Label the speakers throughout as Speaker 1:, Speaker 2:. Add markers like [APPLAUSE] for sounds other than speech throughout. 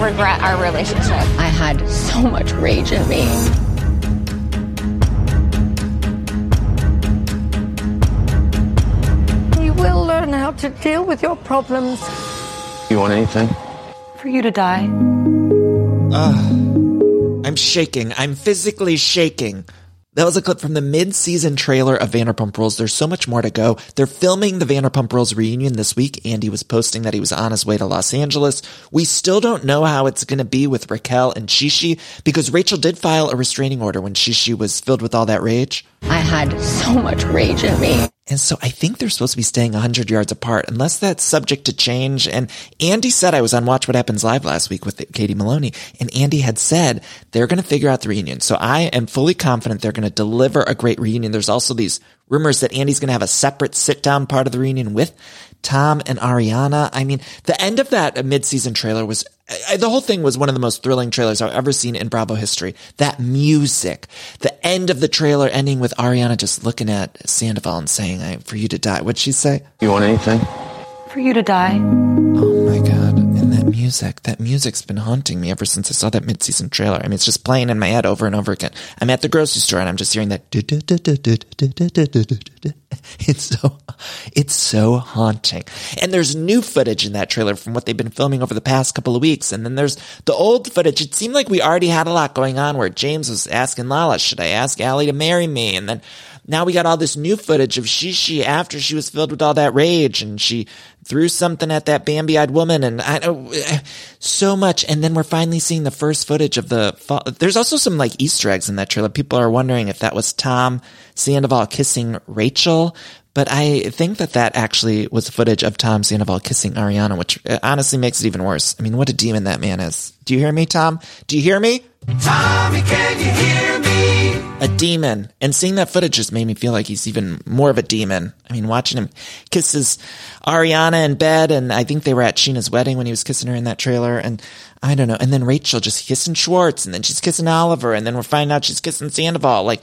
Speaker 1: Regret our relationship.
Speaker 2: I had so much rage in me.
Speaker 3: You will learn how to deal with your problems.
Speaker 4: You want anything?
Speaker 3: For you to die.
Speaker 5: Ah, I'm shaking. I'm physically shaking. That was a clip from the mid-season trailer of Vanderpump Rules. There's so much more to go. They're filming the Vanderpump Rules reunion this week. Andy was posting that he was on his way to Los Angeles. We still don't know how it's going to be with Raquel and Shishi because Rachel did file a restraining order when Shishi was filled with all that rage.
Speaker 2: I had so much rage in me.
Speaker 5: And so I think they're supposed to be staying 100 yards apart unless that's subject to change. And Andy said I was on Watch What Happens Live last week with Katie Maloney and Andy had said they're going to figure out the reunion. So I am fully confident they're going to deliver a great reunion. There's also these rumors that Andy's going to have a separate sit down part of the reunion with Tom and Ariana. I mean, the end of that mid-season trailer was I, the whole thing was one of the most thrilling trailers I've ever seen in Bravo history. That music, the end of the trailer ending with Ariana just looking at Sandoval and saying, I, for you to die. What'd she say?
Speaker 4: You want anything?
Speaker 3: For you to die.
Speaker 5: Oh my God. And that music, that music's been haunting me ever since I saw that mid-season trailer. I mean, it's just playing in my head over and over again. I'm at the grocery store and I'm just hearing that. [LAUGHS] It's so, it's so haunting. And there's new footage in that trailer from what they've been filming over the past couple of weeks. And then there's the old footage. It seemed like we already had a lot going on where James was asking Lala, should I ask Allie to marry me? And then now we got all this new footage of Shishi after she was filled with all that rage and she threw something at that Bambi-eyed woman and I know so much. And then we're finally seeing the first footage of the, there's also some like Easter eggs in that trailer. People are wondering if that was Tom Sandoval kissing Rachel. But I think that that actually was footage of Tom Sandoval kissing Ariana, which uh, honestly makes it even worse. I mean, what a demon that man is. Do you hear me, Tom? Do you hear me?
Speaker 6: Tommy, can you hear me?
Speaker 5: A demon. And seeing that footage just made me feel like he's even more of a demon. I mean, watching him kisses Ariana in bed, and I think they were at Scheana's wedding when he was kissing her in that trailer, and I don't know. And then Rachel just kissing Schwartz, and then she's kissing Oliver, and then we're finding out she's kissing Sandoval. Like,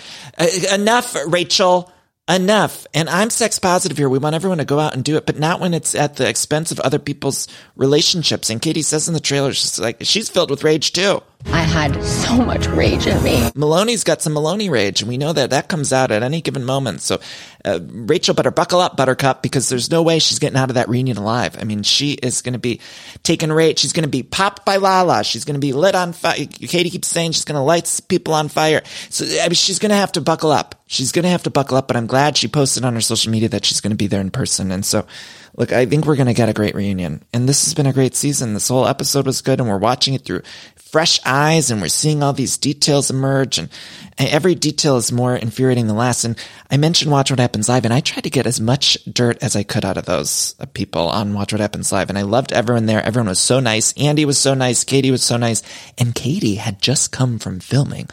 Speaker 5: enough, Rachel. Enough. And I'm sex positive here. We want everyone to go out and do it, but not when it's at the expense of other people's relationships. And Katie says in the trailer, she's like, she's filled with rage too.
Speaker 2: I had so much rage in me.
Speaker 5: Maloney's got some Maloney rage, and we know that that comes out at any given moment. So, uh, Rachel better buckle up, Buttercup, because there's no way she's getting out of that reunion alive. I mean, she is going to be taken rage. She's going to be popped by Lala. She's going to be lit on fire. Katie keeps saying she's going to light people on fire. So, I mean, she's going to have to buckle up. She's going to have to buckle up, but I'm glad she posted on her social media that she's going to be there in person. And so, look, I think we're going to get a great reunion. And this has been a great season. This whole episode was good, and we're watching it through fresh eyes and we're seeing all these details emerge and every detail is more infuriating than last. And I mentioned Watch What Happens Live and I tried to get as much dirt as I could out of those people on Watch What Happens Live. And I loved everyone there. Everyone was so nice. Andy was so nice. Katie was so nice. And Katie had just come from filming.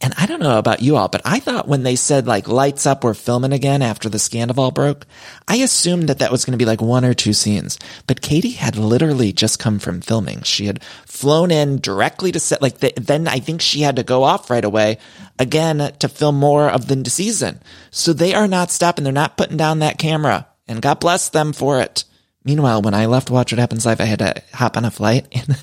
Speaker 5: And I don't know about you all, but I thought when they said like lights up, we're filming again after the scandal broke, I assumed that that was going to be like one or two scenes. But Katie had literally just come from filming. She had flown in directly to set, like the, then I think she had to go off right away again to film more of the season. So they are not stopping. They're not putting down that camera and God bless them for it. Meanwhile, when I left Watch What Happens Live, I had to hop on a flight [LAUGHS] and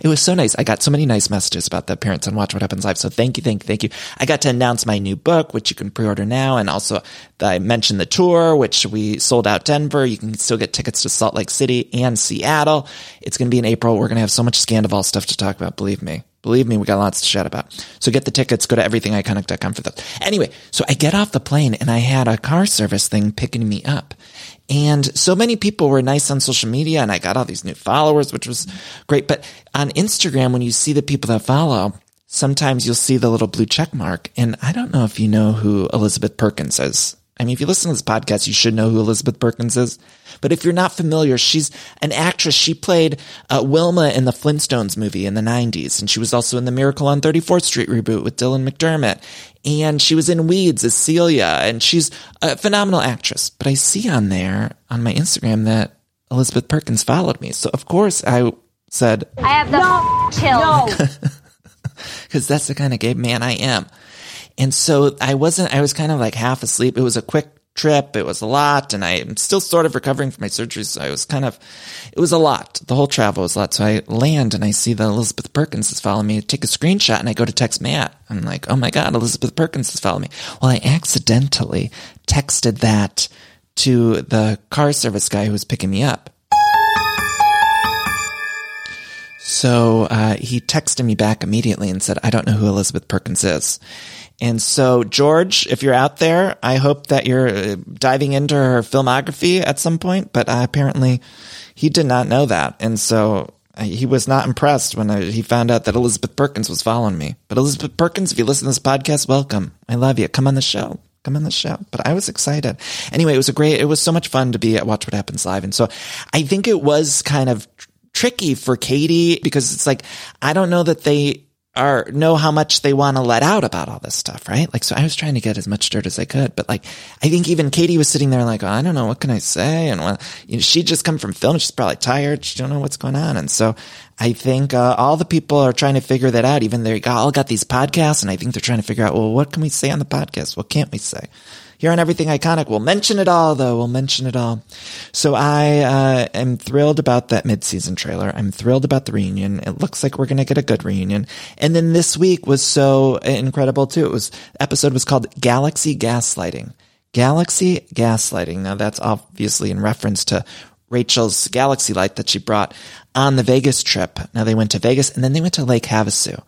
Speaker 5: it was so nice. I got so many nice messages about the appearance on Watch What Happens Live. So thank you, thank you, thank you. I got to announce my new book, which you can pre-order now. And also I mentioned the tour, which we sold out Denver. You can still get tickets to Salt Lake City and Seattle. It's going to be in April. We're going to have so much Scandoval stuff to talk about. Believe me. Believe me, we got lots to chat about. So get the tickets, go to everythingiconic.com for those. Anyway, so I get off the plane and I had a car service thing picking me up. And so many people were nice on social media and I got all these new followers, which was great. But on Instagram, when you see the people that follow, sometimes you'll see the little blue check mark. And I don't know if you know who Elizabeth Perkins is. I mean, if you listen to this podcast, you should know who Elizabeth Perkins is. But if you're not familiar, she's an actress. She played uh, Wilma in the Flintstones movie in the 90s. And she was also in the Miracle on 34th Street reboot with Dylan McDermott. And she was in Weeds as Celia. And she's a phenomenal actress. But I see on there, on my Instagram, that Elizabeth Perkins followed me. So of course I said,
Speaker 1: I have the chill.
Speaker 5: because [LAUGHS] that's the kind of gay man I am. And so I wasn't, I was kind of like half asleep. It was a quick trip. It was a lot and I'm still sort of recovering from my surgery. So I was kind of, it was a lot. The whole travel was a lot. So I land and I see that Elizabeth Perkins is following me. I take a screenshot and I go to text Matt. I'm like, oh my God, Elizabeth Perkins is following me. Well, I accidentally texted that to the car service guy who was picking me up. So uh, he texted me back immediately and said, I don't know who Elizabeth Perkins is. And so, George, if you're out there, I hope that you're uh, diving into her filmography at some point, but uh, apparently he did not know that. And so uh, he was not impressed when I, he found out that Elizabeth Perkins was following me. But Elizabeth Perkins, if you listen to this podcast, welcome. I love you. Come on the show. Come on the show. But I was excited. Anyway, it was a great, it was so much fun to be at Watch What Happens Live. And so I think it was kind of tr- tricky for Katie because it's like, I don't know that they are know how much they want to let out about all this stuff, right? Like, so I was trying to get as much dirt as I could, but like, I think even Katie was sitting there like, oh, I don't know, what can I say? And well, you know, she just come from film. She's probably tired. She don't know what's going on. And so I think, uh, all the people are trying to figure that out. Even they all got these podcasts and I think they're trying to figure out, well, what can we say on the podcast? What can't we say? Here on Everything Iconic, we'll mention it all though. We'll mention it all. So I, uh, am thrilled about that mid-season trailer. I'm thrilled about the reunion. It looks like we're going to get a good reunion. And then this week was so incredible too. It was, episode was called Galaxy Gaslighting. Galaxy Gaslighting. Now that's obviously in reference to Rachel's Galaxy Light that she brought on the Vegas trip. Now they went to Vegas and then they went to Lake Havasu.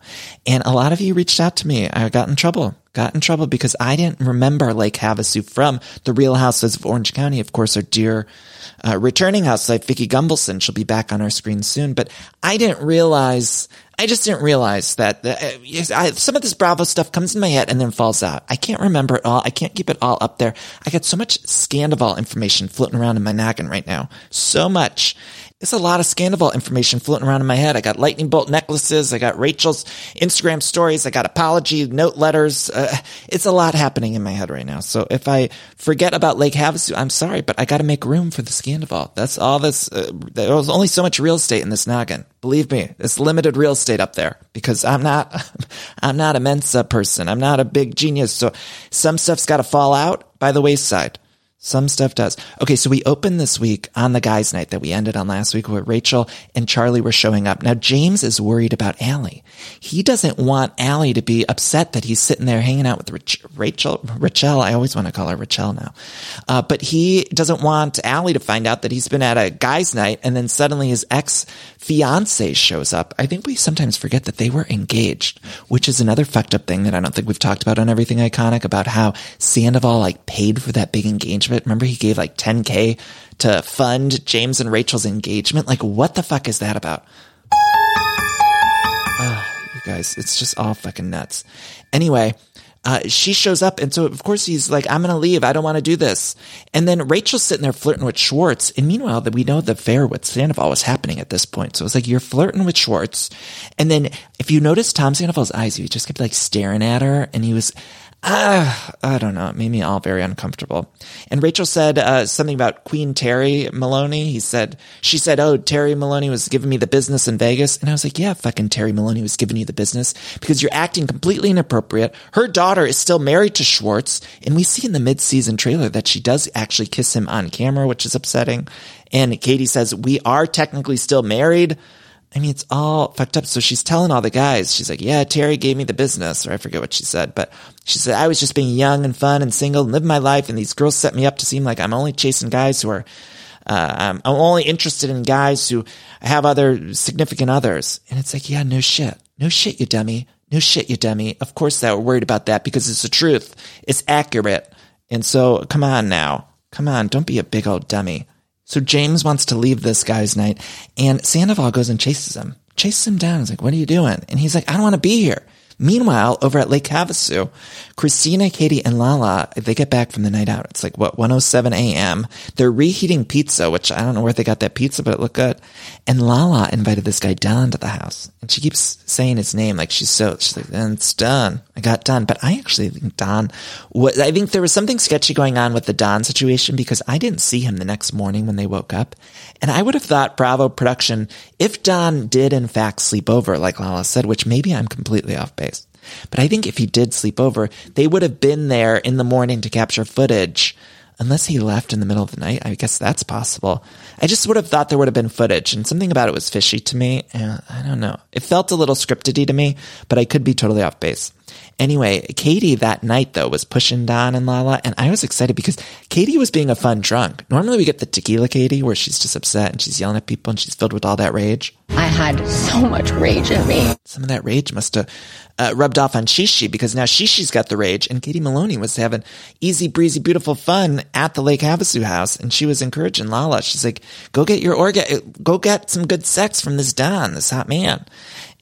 Speaker 5: And a lot of you reached out to me. I got in trouble. Got in trouble because I didn't remember Lake Havasu from the Real Houses of Orange County. Of course, our dear uh, returning housewife Vicki Gunvalson. She'll be back on our screen soon. But I didn't realize. I just didn't realize that uh, I, some of this Bravo stuff comes in my head and then falls out. I can't remember it all. I can't keep it all up there. I got so much Scandoval information floating around in my noggin right now. So much. It's a lot of Scandoval information floating around in my head. I got lightning bolt necklaces. I got Rachel's Instagram stories. I got apology note letters. Uh, it's a lot happening in my head right now. So if I forget about Lake Havasu, I'm sorry, but I got to make room for the Scandoval. That's all this. Uh, there was only so much real estate in this noggin. Believe me, it's limited real estate up there because I'm not, [LAUGHS] I'm not a Mensa person. I'm not a big genius. So some stuff's got to fall out by the wayside. Some stuff does. Okay, so we opened this week on the guys' night that we ended on last week where Rachel and Charlie were showing up. Now, James is worried about Allie. He doesn't want Allie to be upset that he's sitting there hanging out with Rach- Rachel, Rachel. I always want to call her Rachel now. Uh, but he doesn't want Allie to find out that he's been at a guys' night and then suddenly his ex fiance shows up. I think we sometimes forget that they were engaged, which is another fucked up thing that I don't think we've talked about on Everything Iconic about how Sandoval like paid for that big engagement. Remember he gave like 10k to fund James and Rachel's engagement? Like what the fuck is that about? Oh, you guys, it's just all fucking nuts. Anyway, uh, she shows up. And so, of course, he's like, I'm going to leave. I don't want to do this. And then Rachel's sitting there flirting with Schwartz. And meanwhile, that we know the affair with Sandoval was happening at this point. So it's like, you're flirting with Schwartz. And then if you notice Tom Sandoval's eyes, he just kept like staring at her and he was, Ah, [SIGHS] I don't know. It made me all very uncomfortable. And Rachel said uh, something about Queen Terry Maloney. He said, she said, oh, Terry Maloney was giving me the business in Vegas. And I was like, yeah, fucking Terry Maloney was giving you the business because you're acting completely inappropriate. Her daughter is still married to Schwartz. And we see in the mid-season trailer that she does actually kiss him on camera, which is upsetting. And Katie says, we are technically still married. I mean, it's all fucked up. So she's telling all the guys, she's like, yeah, Terry gave me the business, or I forget what she said, but she said, I was just being young and fun and single and living my life. And these girls set me up to seem like I'm only chasing guys who are, uh, I'm, I'm only interested in guys who have other significant others. And it's like, yeah, no shit. No shit, you dummy. No shit, you dummy. Of course they were worried about that because it's the truth. It's accurate. And so come on now. Come on. Don't be a big old dummy. So James wants to leave this guy's night and Sandoval goes and chases him, chases him down. He's like, what are you doing? And he's like, I don't want to be here. Meanwhile, over at Lake Havasu, Kristina, Katie, and Lala, they get back from the night out. It's like, what, 107 a.m. They're reheating pizza, which I don't know where they got that pizza, but it looked good. And Lala invited this guy Don to the house. And she keeps saying his name like she's so, she's like, and it's done. I got done. But I actually think Don was, I think there was something sketchy going on with the Don situation because I didn't see him the next morning when they woke up. And I would have thought Bravo production, if Don did in fact sleep over, like Lala said, which maybe I'm completely off base, but I think if he did sleep over, they would have been there in the morning to capture footage. Unless he left in the middle of the night, I guess that's possible. I just would have thought there would have been footage, and something about it was fishy to me. I don't know. It felt a little scriptedy to me, but I could be totally off base. Anyway, Katie that night though was pushing Don and Lala, and I was excited because Katie was being a fun drunk. Normally we get the tequila Katie where she's just upset and she's yelling at people and she's filled with all that rage.
Speaker 2: I had so much rage in me.
Speaker 5: Some of that rage must have uh, rubbed off on Shishi because now Shishi's got the rage and Katie Maloney was having easy breezy beautiful fun at the Lake Havasu house and she was encouraging Lala. She's like, go get your orga, go get some good sex from this Don, this hot man.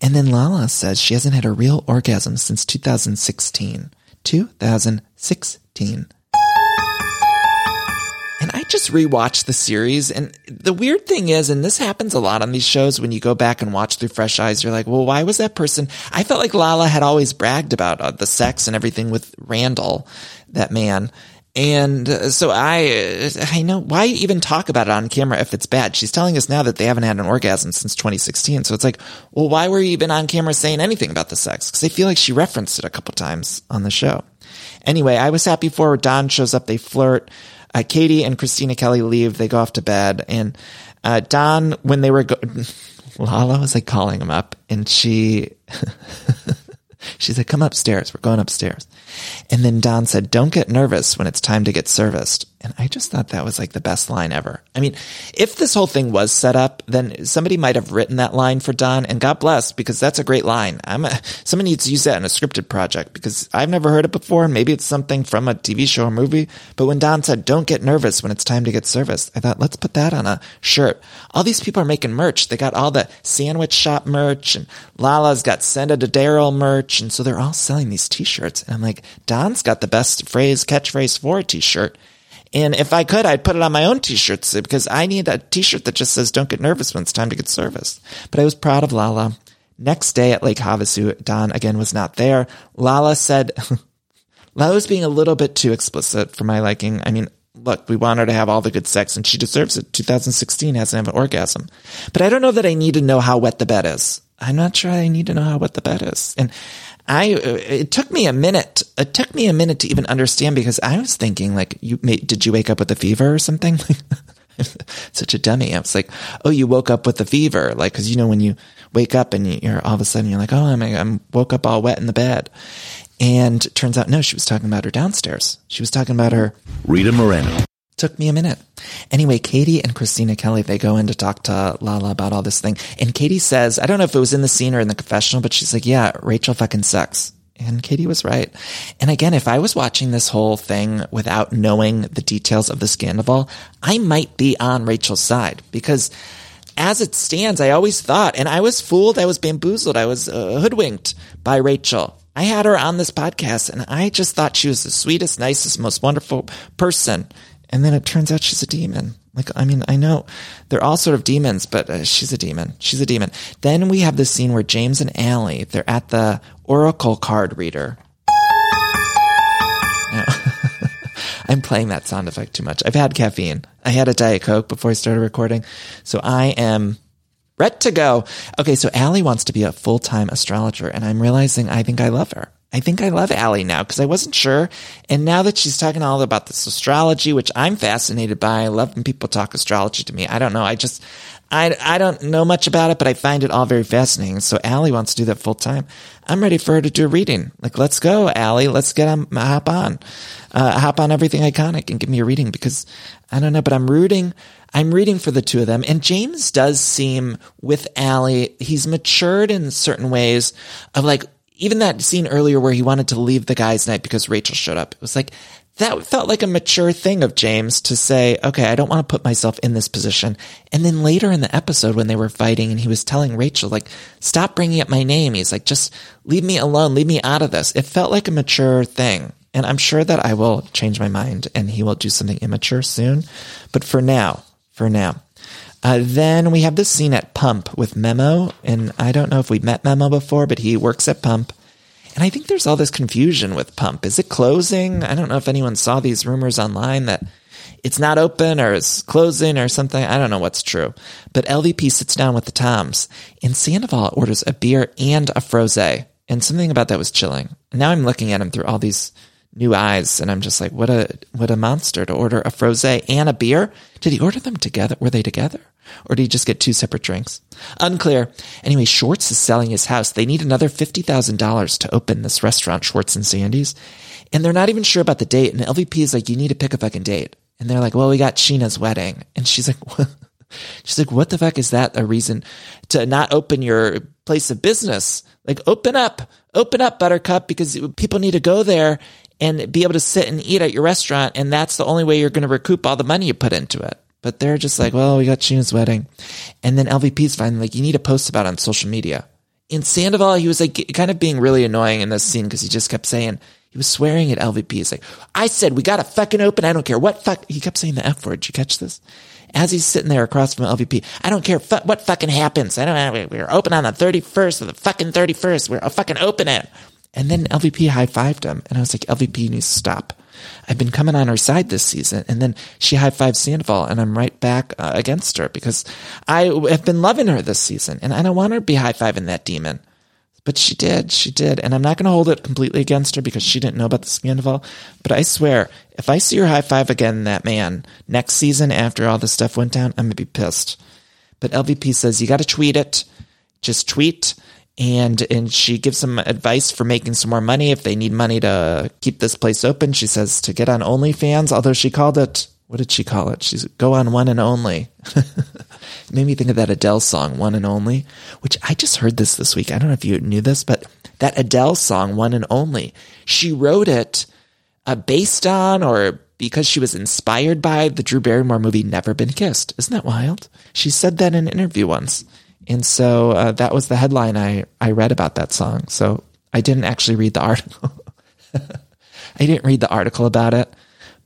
Speaker 5: And then Lala says she hasn't had a real orgasm since 2016. 2016. And I just rewatched the series. And the weird thing is, and this happens a lot on these shows when you go back and watch through fresh eyes, you're like, well, why was that person? I felt like Lala had always bragged about uh, the sex and everything with Randall, that man. And uh, so I, I know why even talk about it on camera if it's bad. She's telling us now that they haven't had an orgasm since 2016. So it's like, well, why were you even on camera saying anything about the sex? Because I feel like she referenced it a couple times on the show. Anyway, I was happy for. Don shows up. They flirt. Uh, Katie and Kristina Kelly leave. They go off to bed. And uh, Don, when they were, go- [LAUGHS] Lala was like calling him up, and she, [LAUGHS] she's like, "Come upstairs. We're going upstairs." And then Don said, don't get nervous when it's time to get serviced. And I just thought that was like the best line ever. I mean, if this whole thing was set up, then somebody might have written that line for Don and God bless because that's a great line. I'm a, somebody needs to use that in a scripted project because I've never heard it before. Maybe it's something from a TV show or movie. But when Don said, don't get nervous when it's time to get serviced, I thought, let's put that on a shirt. All these people are making merch. They got all the sandwich shop merch and Lala's got send it to Daryl merch. And so they're all selling these t-shirts. And I'm like, Don's got the best phrase, catchphrase for a t-shirt. And if I could, I'd put it on my own t-shirts because I need a t-shirt that just says, don't get nervous when it's time to get service. But I was proud of Lala. Next day at Lake Havasu, Don again was not there. Lala said, [LAUGHS] Lala was being a little bit too explicit for my liking. I mean, look, we want her to have all the good sex and she deserves it. 2016 hasn't had an orgasm. But I don't know that I need to know how wet the bed is. I'm not sure I need to know how wet the bed is. And I, uh, it took me a minute. It took me a minute to even understand because I was thinking like, you did you wake up with a fever or something? [LAUGHS] Such a dummy. I was like, oh, you woke up with a fever. Like, cause you know, when you wake up and you're all of a sudden you're like, oh, I'm, I'm woke up all wet in the bed. And turns out, no, she was talking about her downstairs. She was talking about her.
Speaker 7: Rita Moreno.
Speaker 5: Took me a minute. Anyway, Katie and Kristina Kelly, they go in to talk to Lala about all this thing. And Katie says, I don't know if it was in the scene or in the confessional, but she's like, yeah, Rachel fucking sucks. And Katie was right. And again, if I was watching this whole thing without knowing the details of the scandal, I might be on Rachel's side because as it stands, I always thought, and I was fooled, I was bamboozled, I was uh, hoodwinked by Rachel. I had her on this podcast and I just thought she was the sweetest, nicest, most wonderful person. And then it turns out she's a demon. Like, I mean, I know they're all sort of demons, but uh, she's a demon. She's a demon. Then we have this scene where James and Allie, they're at the Oracle card reader. Now, [LAUGHS] I'm playing that sound effect too much. I've had caffeine. I had a Diet Coke before I started recording. So I am ready to go. Okay. So Allie wants to be a full-time astrologer and I'm realizing I think I love her. I think I love Allie now because I wasn't sure. And now that she's talking all about this astrology, which I'm fascinated by, I love when people talk astrology to me. I don't know. I just, I, I don't know much about it, but I find it all very fascinating. So Allie wants to do that full time. I'm ready for her to do a reading. Like, let's go, Allie. Let's get on, hop on, uh, hop on everything iconic and give me a reading because I don't know, but I'm rooting. I'm rooting for the two of them. And James does seem with Allie, he's matured in certain ways of like, even that scene earlier where he wanted to leave the guys' night because Rachel showed up. It was like, that felt like a mature thing of James to say, okay, I don't want to put myself in this position. And then later in the episode when they were fighting and he was telling Rachel, like, stop bringing up my name. He's like, just leave me alone. Leave me out of this. It felt like a mature thing. And I'm sure that I will change my mind and he will do something immature soon. But for now, for now. Uh, then we have this scene at Pump with Memo. And I don't know if we met Memo before, but he works at Pump. And I think there's all this confusion with Pump. Is it closing? I don't know if anyone saw these rumors online that it's not open or it's closing or something. I don't know what's true. But LVP sits down with the Toms and Sandoval orders a beer and a frosé. And something about that was chilling. now I'm looking at him through all these new eyes and I'm just like, what a, what a monster to order a frosé and a beer. Did he order them together? Were they together? Or did he just get two separate drinks? Unclear. Anyway, Schwartz is selling his house. They need another $50,000 to open this restaurant, Schwartz and Sandy's. And they're not even sure about the date. And LVP is like, you need to pick a fucking date. And they're like, well, we got Scheana's wedding. And she's like, [LAUGHS] what? She's like, what the fuck is that a reason to not open your place of business? Like, open up, open up, Buttercup, because people need to go there and be able to sit and eat at your restaurant. And that's the only way you're going to recoup all the money you put into it. But they're just like, well, we got Scheana's wedding. And then LVP's finally like, you need to post about it on social media. In Sandoval, he was like kind of being really annoying in this scene because he just kept saying, he was swearing at LVP. He's like, I said, we got to fucking open. I don't care what fuck. He kept saying the F word. Did you catch this? As he's sitting there across from LVP, I don't care fu- what fucking happens. I don't We're open on the 31st of the fucking 31st. We're fucking open it. And then LVP high fived him. And I was like, LVP needs to stop. I've been coming on her side this season. And then she high fives Sandoval and I'm right back uh, against her because I have been loving her this season and I don't want her to be high fiving that demon. But she did, she did. And I'm not going to hold it completely against her because she didn't know about the Sandoval. But I swear, if I see her high five again, that man, next season after all this stuff went down, I'm going to be pissed. But LVP says, you got to tweet it. Just tweet and and she gives some advice for making some more money if they need money to keep this place open. She says to get on OnlyFans, although she called it what did she call it? She's go on one and only. [LAUGHS] made me think of that Adele song, One and Only, which I just heard this this week. I don't know if you knew this, but that Adele song, One and Only, she wrote it uh, based on or because she was inspired by the Drew Barrymore movie Never Been Kissed. Isn't that wild? She said that in an interview once. And so uh, that was the headline I, I read about that song. So I didn't actually read the [LAUGHS] article. I didn't read the article about it.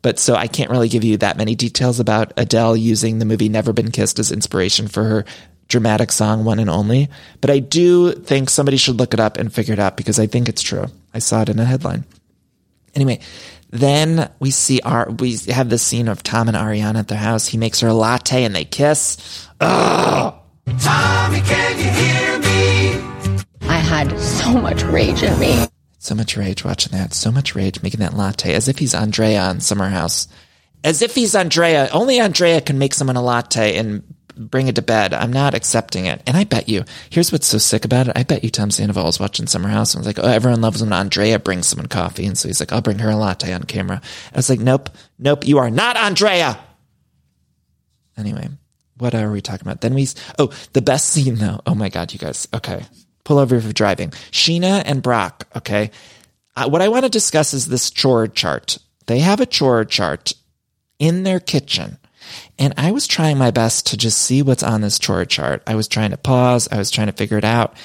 Speaker 5: But so I can't really give you that many details about Adele using the movie Never Been Kissed as inspiration for her dramatic song One and Only. But I do think somebody should look it up and figure it out because I think it's true. I saw it in a headline. Anyway, then we see our, we have this scene of Tom and Ariana at their house. He makes her a latte and they kiss. Ugh!
Speaker 6: Tommy, can you hear me?
Speaker 2: I had so much rage in me.
Speaker 5: So much rage watching that. So much rage making that latte as if he's Andrea on Summer House. As if he's Andrea. Only Andrea can make someone a latte and bring it to bed. I'm not accepting it. And I bet you, here's what's so sick about it. I bet you Tom Sandoval was watching Summer House and was like, oh, everyone loves when Andrea brings someone coffee. And so he's like, I'll bring her a latte on camera. I was like, nope, nope, you are not Andrea. Anyway, what are we talking about? Then we, oh, the best scene though. Oh my God, you guys. Okay. Pull over for driving. Scheana and Brock. Okay. Uh, what I want to discuss is this chore chart. They have a chore chart in their kitchen. And I was trying my best to just see what's on this chore chart. I was trying to pause. I was trying to figure it out.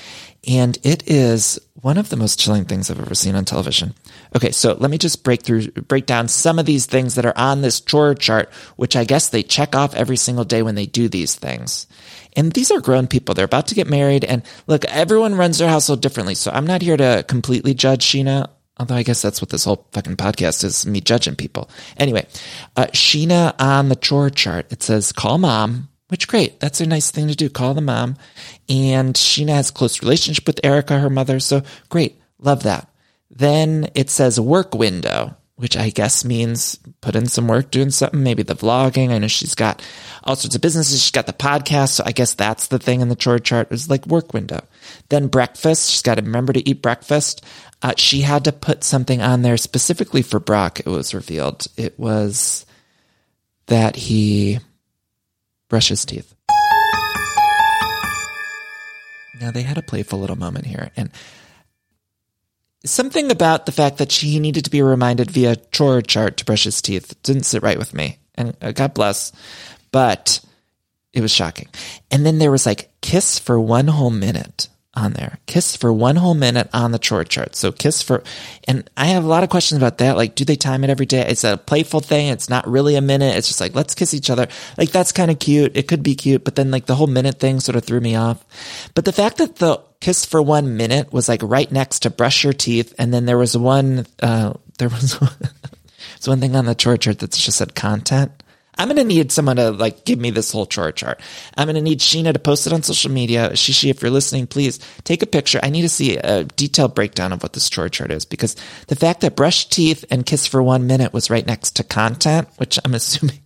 Speaker 5: And it is one of the most chilling things I've ever seen on television. Okay, so let me just break through, break down some of these things that are on this chore chart, which I guess they check off every single day when they do these things. And these are grown people. They're about to get married. And look, everyone runs their household differently. So I'm not here to completely judge Scheana. Although I guess that's what this whole fucking podcast is me judging people. Anyway, uh, Scheana on the chore chart, it says call mom, which great. That's a nice thing to do. Call the mom. And Scheana has close relationship with Erica, her mother. So great. Love that. Then it says work window. which I guess means put in some work doing something, maybe the vlogging. I know she's got all sorts of businesses. She's got the podcast. So I guess that's the thing in the chore chart is like work window. Then breakfast. She's got to remember to eat breakfast. Uh, she had to put something on there specifically for Brock. It was revealed. It was that he brushes teeth. Now they had a playful little moment here and something about the fact that she needed to be reminded via chore chart to brush his teeth didn't sit right with me. And uh, God bless, but it was shocking. And then there was like kiss for one whole minute on there. Kiss for one whole minute on the chore chart. So kiss for, and I have a lot of questions about that. Like, do they time it every day? It's a playful thing. It's not really a minute. It's just like, let's kiss each other. Like, that's kind of cute. It could be cute, but then like the whole minute thing sort of threw me off. But the fact that the kiss for one minute was like right next to brush your teeth. And then there was one, uh, there was, [LAUGHS] was one thing on the chore chart that just said content. I'm going to need someone to like give me this whole chore chart. I'm going to need Scheana to post it on social media. Shishi, if you're listening, please take a picture. I need to see a detailed breakdown of what this chore chart is because the fact that brush teeth and kiss for one minute was right next to content, which I'm [LAUGHS] assuming.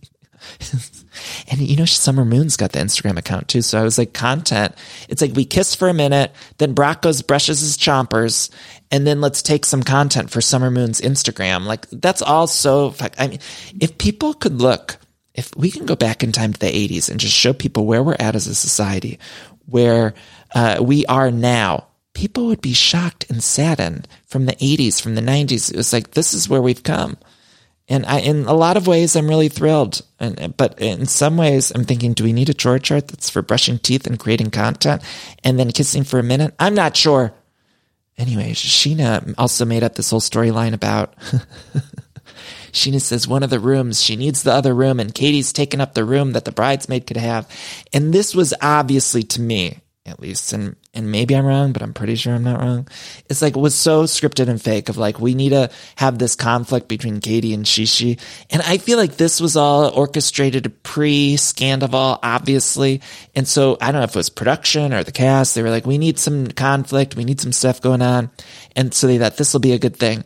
Speaker 5: and you know, Summer Moon's got the Instagram account too. So I was like, content. It's like we kiss for a minute, then Brock goes brushes his chompers, and then let's take some content for Summer Moon's Instagram. Like that's all so. I mean, if people could look if we can go back in time to the 80s and just show people where we're at as a society, where uh, we are now, people would be shocked and saddened from the 80s, from the 90s. It was like, this is where we've come. And I, in a lot of ways, I'm really thrilled. And, but in some ways, I'm thinking, do we need a chore chart that's for brushing teeth and creating content and then kissing for a minute? I'm not sure. Anyway, Sheena also made up this whole storyline about [LAUGHS] Scheana says one of the rooms, she needs the other room, and Katie's taken up the room that the bridesmaid could have. And this was obviously to me, at least, and and maybe I'm wrong, but I'm pretty sure I'm not wrong. It's like it was so scripted and fake of like we need to have this conflict between Katie and Shishi. And I feel like this was all orchestrated pre Scandoval, obviously. And so I don't know if it was production or the cast. They were like, we need some conflict, we need some stuff going on. And so they thought this will be a good thing.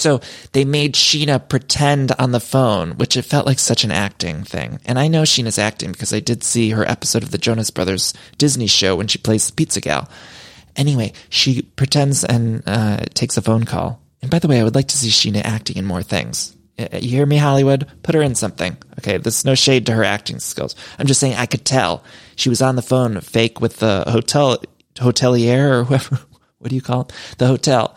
Speaker 5: So they made Scheana pretend on the phone, which it felt like such an acting thing. And I know Scheana's acting because I did see her episode of the Jonas Brothers Disney show when she plays the pizza gal. Anyway, she pretends and uh, takes a phone call. And by the way, I would like to see Scheana acting in more things. You hear me, Hollywood? Put her in something. Okay, there's no shade to her acting skills. I'm just saying I could tell she was on the phone fake with the hotel hotelier or whoever. [LAUGHS] What do you call it? The hotel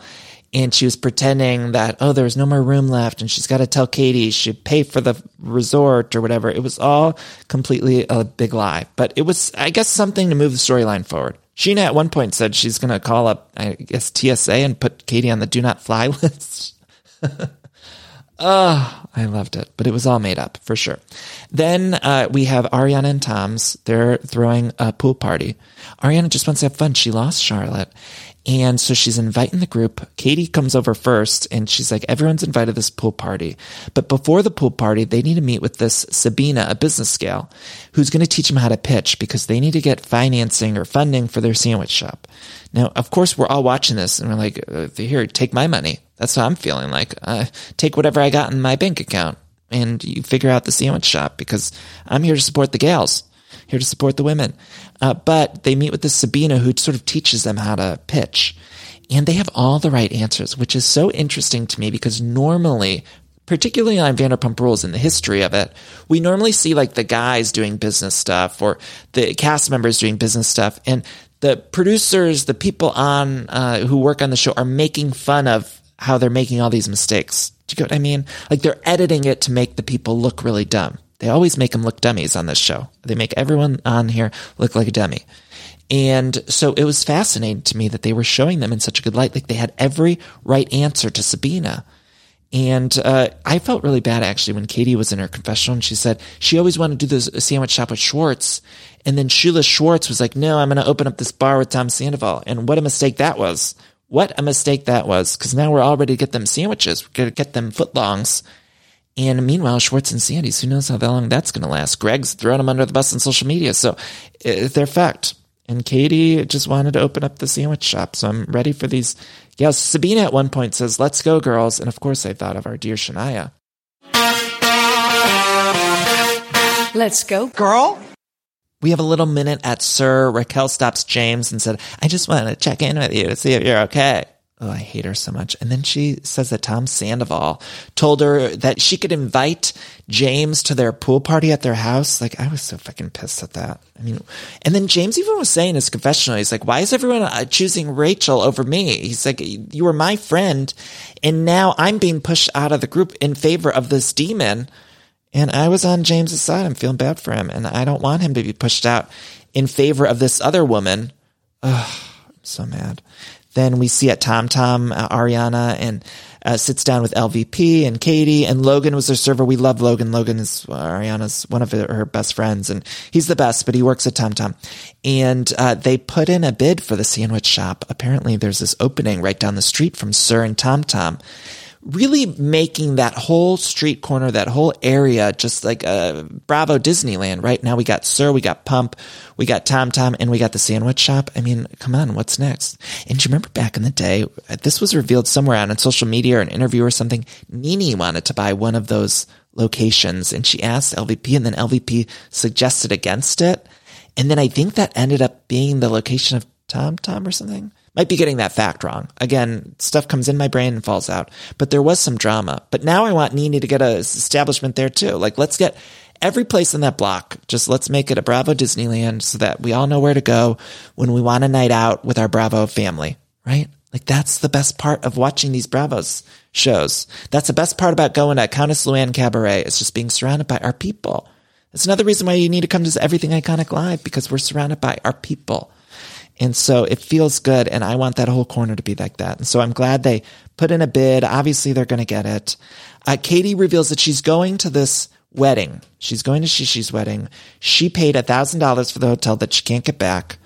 Speaker 5: and she was pretending that oh there's no more room left and she's got to tell katie she should pay for the resort or whatever it was all completely a big lie but it was i guess something to move the storyline forward scheana at one point said she's going to call up i guess tsa and put katie on the do not fly [LAUGHS] list [LAUGHS] Oh, I loved it, but it was all made up for sure. Then uh, we have Ariana and Tom's. They're throwing a pool party. Ariana just wants to have fun. She lost Charlotte, and so she's inviting the group. Katie comes over first and she's like, everyone's invited this pool party. But before the pool party, they need to meet with this Sabina, a business scale, who's going to teach them how to pitch because they need to get financing or funding for their sandwich shop. Now, of course, we're all watching this and we're like, uh, here, take my money. That's what I'm feeling like. Uh, take whatever I got in my bank account and you figure out the sandwich shop because I'm here to support the gals here to support the women. Uh, but they meet with this Sabina who sort of teaches them how to pitch. And they have all the right answers, which is so interesting to me because normally, particularly on Vanderpump Rules in the history of it, we normally see like the guys doing business stuff or the cast members doing business stuff. And the producers, the people on uh, who work on the show are making fun of how they're making all these mistakes. Do you get what I mean? Like they're editing it to make the people look really dumb. They always make them look dummies on this show. They make everyone on here look like a dummy. And so it was fascinating to me that they were showing them in such a good light. Like they had every right answer to Sabina. And uh, I felt really bad actually when Katie was in her confessional and she said she always wanted to do this sandwich shop with Schwartz. And then Sheila Schwartz was like, no, I'm going to open up this bar with Tom Sandoval. And what a mistake that was. What a mistake that was. Cause now we're all ready to get them sandwiches. We're going to get them footlongs and meanwhile, Schwartz and Sandy's, who knows how long that's going to last? Greg's throwing them under the bus on social media. So uh, they're fucked. And Katie just wanted to open up the sandwich shop. So I'm ready for these. Yes, Sabina at one point says, Let's go, girls. And of course, I thought of our dear Shania.
Speaker 3: Let's go.
Speaker 6: Girl?
Speaker 5: We have a little minute at SUR. Raquel stops James and said, I just want to check in with you to see if you're okay. Oh, I hate her so much. And then she says that Tom Sandoval told her that she could invite James to their pool party at their house. Like, I was so fucking pissed at that. I mean, and then James even was saying his confessional, he's like, why is everyone uh, choosing Rachel over me? He's like, you were my friend and now I'm being pushed out of the group in favor of this demon. And I was on James's side. I'm feeling bad for him and I don't want him to be pushed out in favor of this other woman. Ugh, I'm so mad. Then we see at Tom Tom, uh, Ariana and uh, sits down with LVP and Katie and Logan was their server. We love Logan. Logan is uh, Ariana's one of her best friends and he's the best, but he works at Tom Tom. And uh, they put in a bid for the sandwich shop. Apparently there's this opening right down the street from SUR and Tom Tom really making that whole street corner, that whole area, just like a Bravo Disneyland. Right now, we got SUR, we got Pump, we got Tom Tom, and we got the sandwich shop. I mean, come on, what's next? And do you remember back in the day, uh, this was revealed somewhere on social media or an interview or something. Nene wanted to buy one of those locations, and she asked LVP, and then LVP suggested against it. And then I think that ended up being the location of Tom Tom or something. Might be getting that fact wrong. Again, stuff comes in my brain and falls out. But there was some drama. But now I want Nene to get a establishment there too. Like let's get every place in that block. Just let's make it a Bravo Disneyland so that we all know where to go when we want a night out with our Bravo family, right? Like that's the best part of watching these Bravos shows. That's the best part about going to Countess Luann Cabaret. It's just being surrounded by our people. That's another reason why you need to come to Everything Iconic Live because we're surrounded by our people. And so it feels good. And I want that whole corner to be like that. And so I'm glad they put in a bid. Obviously, they're going to get it. Uh, Katie reveals that she's going to this wedding. She's going to Shishi's wedding. She paid $1,000 for the hotel that she can't get back,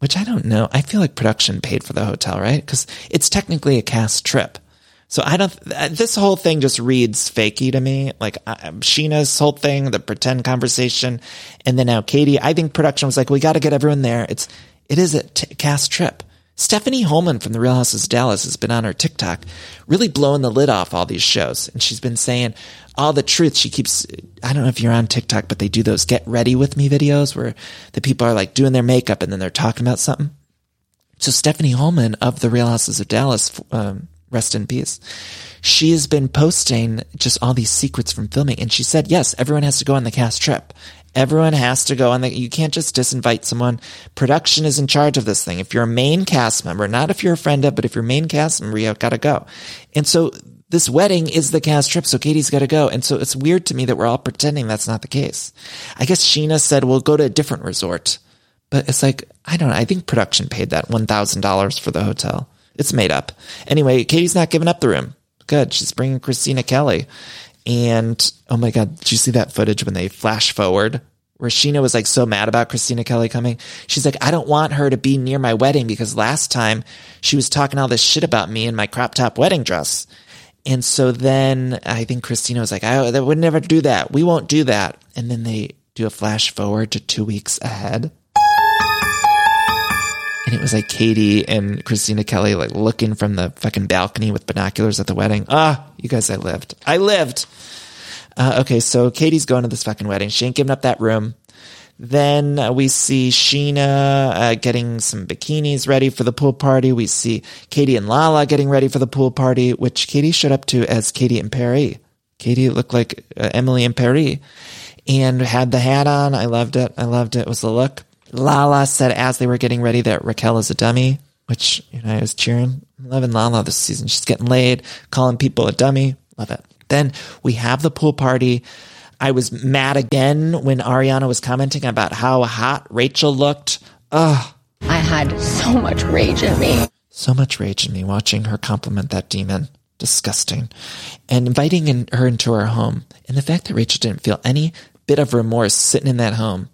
Speaker 5: which I don't know. I feel like production paid for the hotel, right? Because it's technically a cast trip. So I don't, this whole thing just reads fakey to me. Like uh, Scheana's whole thing, the pretend conversation. And then now Katie, I think production was like, we got to get everyone there. It's, it is a t- cast trip. Stephanie Hollman from The Real Houses of Dallas has been on her TikTok, really blowing the lid off all these shows. And she's been saying all the truth. She keeps, I don't know if you're on TikTok, but they do those get ready with me videos where the people are like doing their makeup and then they're talking about something. So Stephanie Hollman of The Real Houses of Dallas, um, rest in peace. She has been posting just all these secrets from filming. And she said, yes, everyone has to go on the cast trip. Everyone has to go on you can't just disinvite someone. Production is in charge of this thing. If you're a main cast member, not if you're a friend of, but if you're a main cast member, you gotta go. And so this wedding is the cast trip, so Katie's gotta go. And so it's weird to me that we're all pretending that's not the case. I guess Scheana said, we'll go to a different resort. But it's like, I don't know. I think production paid that $1,000 for the hotel. It's made up. Anyway, Katie's not giving up the room. Good. She's bringing Kristina Kelly. And oh my God, did you see that footage when they flash forward where Scheana was like so mad about Kristina Kelly coming? She's like, I don't want her to be near my wedding because last time she was talking all this shit about me in my crop top wedding dress. And so then I think Kristina was like, I would never do that. We won't do that. And then they do a flash forward to two weeks ahead and it was like Katie and Kristina Kelly like looking from the fucking balcony with binoculars at the wedding. Ah, you guys, I lived. I lived. Uh, okay, so Katie's going to this fucking wedding. She ain't giving up that room. Then uh, we see Scheana uh, getting some bikinis ready for the pool party. We see Katie and Lala getting ready for the pool party, which Katie showed up to as Katie and Paris. Katie looked like uh, Emily in Paris and had the hat on. I loved it. I loved it. It was the look. Lala said as they were getting ready that Raquel is a dummy, which, you know, I was cheering. I'm loving Lala this season. She's getting laid, calling people a dummy. Love it. Then we have the pool party. I was mad again when Ariana was commenting about how hot Rachel looked. Ugh.
Speaker 2: I had so much rage in me.
Speaker 5: So much rage in me watching her compliment that demon. Disgusting. And inviting in, her into her home. And the fact that Rachel didn't feel any bit of remorse sitting in that home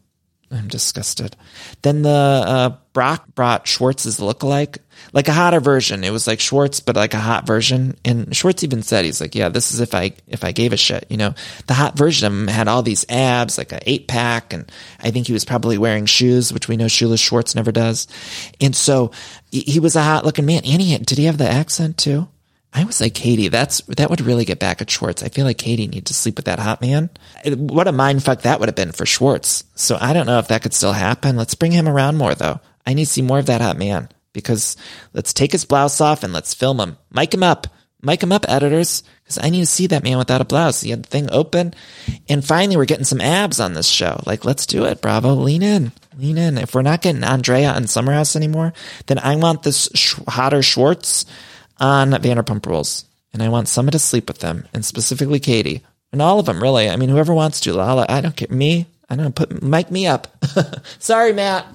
Speaker 5: I'm disgusted. Then the uh, Brock brought Schwartz's lookalike, like a hotter version. It was like Schwartz, but like a hot version. And Schwartz even said he's like, yeah, this is if I if I gave a shit. You know, the hot version of him had all these abs, like an eight pack, and I think he was probably wearing shoes, which we know shoeless Schwartz never does. And so he was a hot looking man. And he had, did he have the accent too? I was like, Katie, that's, that would really get back at Schwartz. I feel like Katie needs to sleep with that hot man. What a mind fuck that would have been for Schwartz. So I don't know if that could still happen. Let's bring him around more though. I need to see more of that hot man because let's take his blouse off and let's film him. Mic him up. Mic him up, editors, because I need to see that man without a blouse. He had the thing open. And finally, we're getting some abs on this show. Like, let's do it, Bravo. Lean in. Lean in. If we're not getting Andrea on Summerhouse anymore, then I want this sh- hotter Schwartz on Vanderpump Rules, and I want someone to sleep with them, and specifically Katie, and all of them, really. I mean, whoever wants to, Lala, I don't care. Me, I don't put mic me up. [LAUGHS] Sorry, Matt.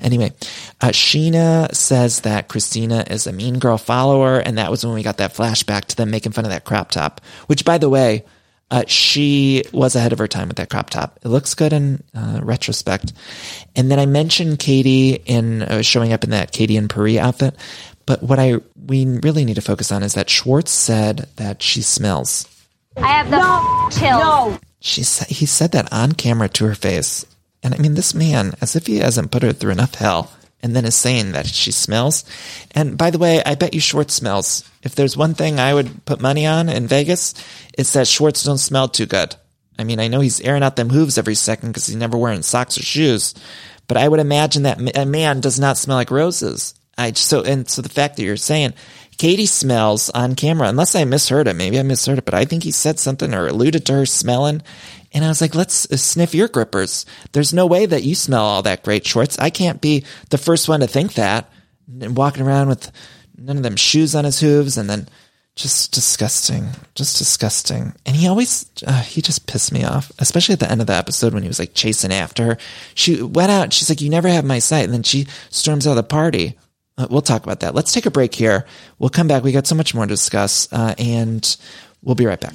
Speaker 5: Anyway, uh, Scheana says that Kristina is a mean girl follower, and that was when we got that flashback to them making fun of that crop top. Which, by the way, uh, she was ahead of her time with that crop top. It looks good in uh, retrospect. And then I mentioned Katie in uh, showing up in that Katie and Paris outfit. But what I we really need to focus on is that Schwartz said that she smells.
Speaker 1: I have the no, chills. No.
Speaker 5: She said he said that on camera to her face. And I mean this man, as if he hasn't put her through enough hell, and then is saying that she smells. And by the way, I bet you Schwartz smells. If there's one thing I would put money on in Vegas, it's that Schwartz don't smell too good. I mean, I know he's airing out them hooves every second because he's never wearing socks or shoes, but I would imagine that a man does not smell like roses. I so and so the fact that you're saying Katie smells on camera, unless I misheard it, maybe I misheard it, but I think he said something or alluded to her smelling. And I was like, let's uh, sniff your grippers. There's no way that you smell all that great Schwartz. I can't be the first one to think that. And walking around with none of them shoes on his hooves and then just disgusting, just disgusting. And he always, uh, he just pissed me off, especially at the end of the episode when he was like chasing after her. She went out. She's like, you never have my sight. And then she storms out of the party. Uh, we'll talk about that. Let's take a break here. We'll come back. We got so much more to discuss, uh, and we'll be right back.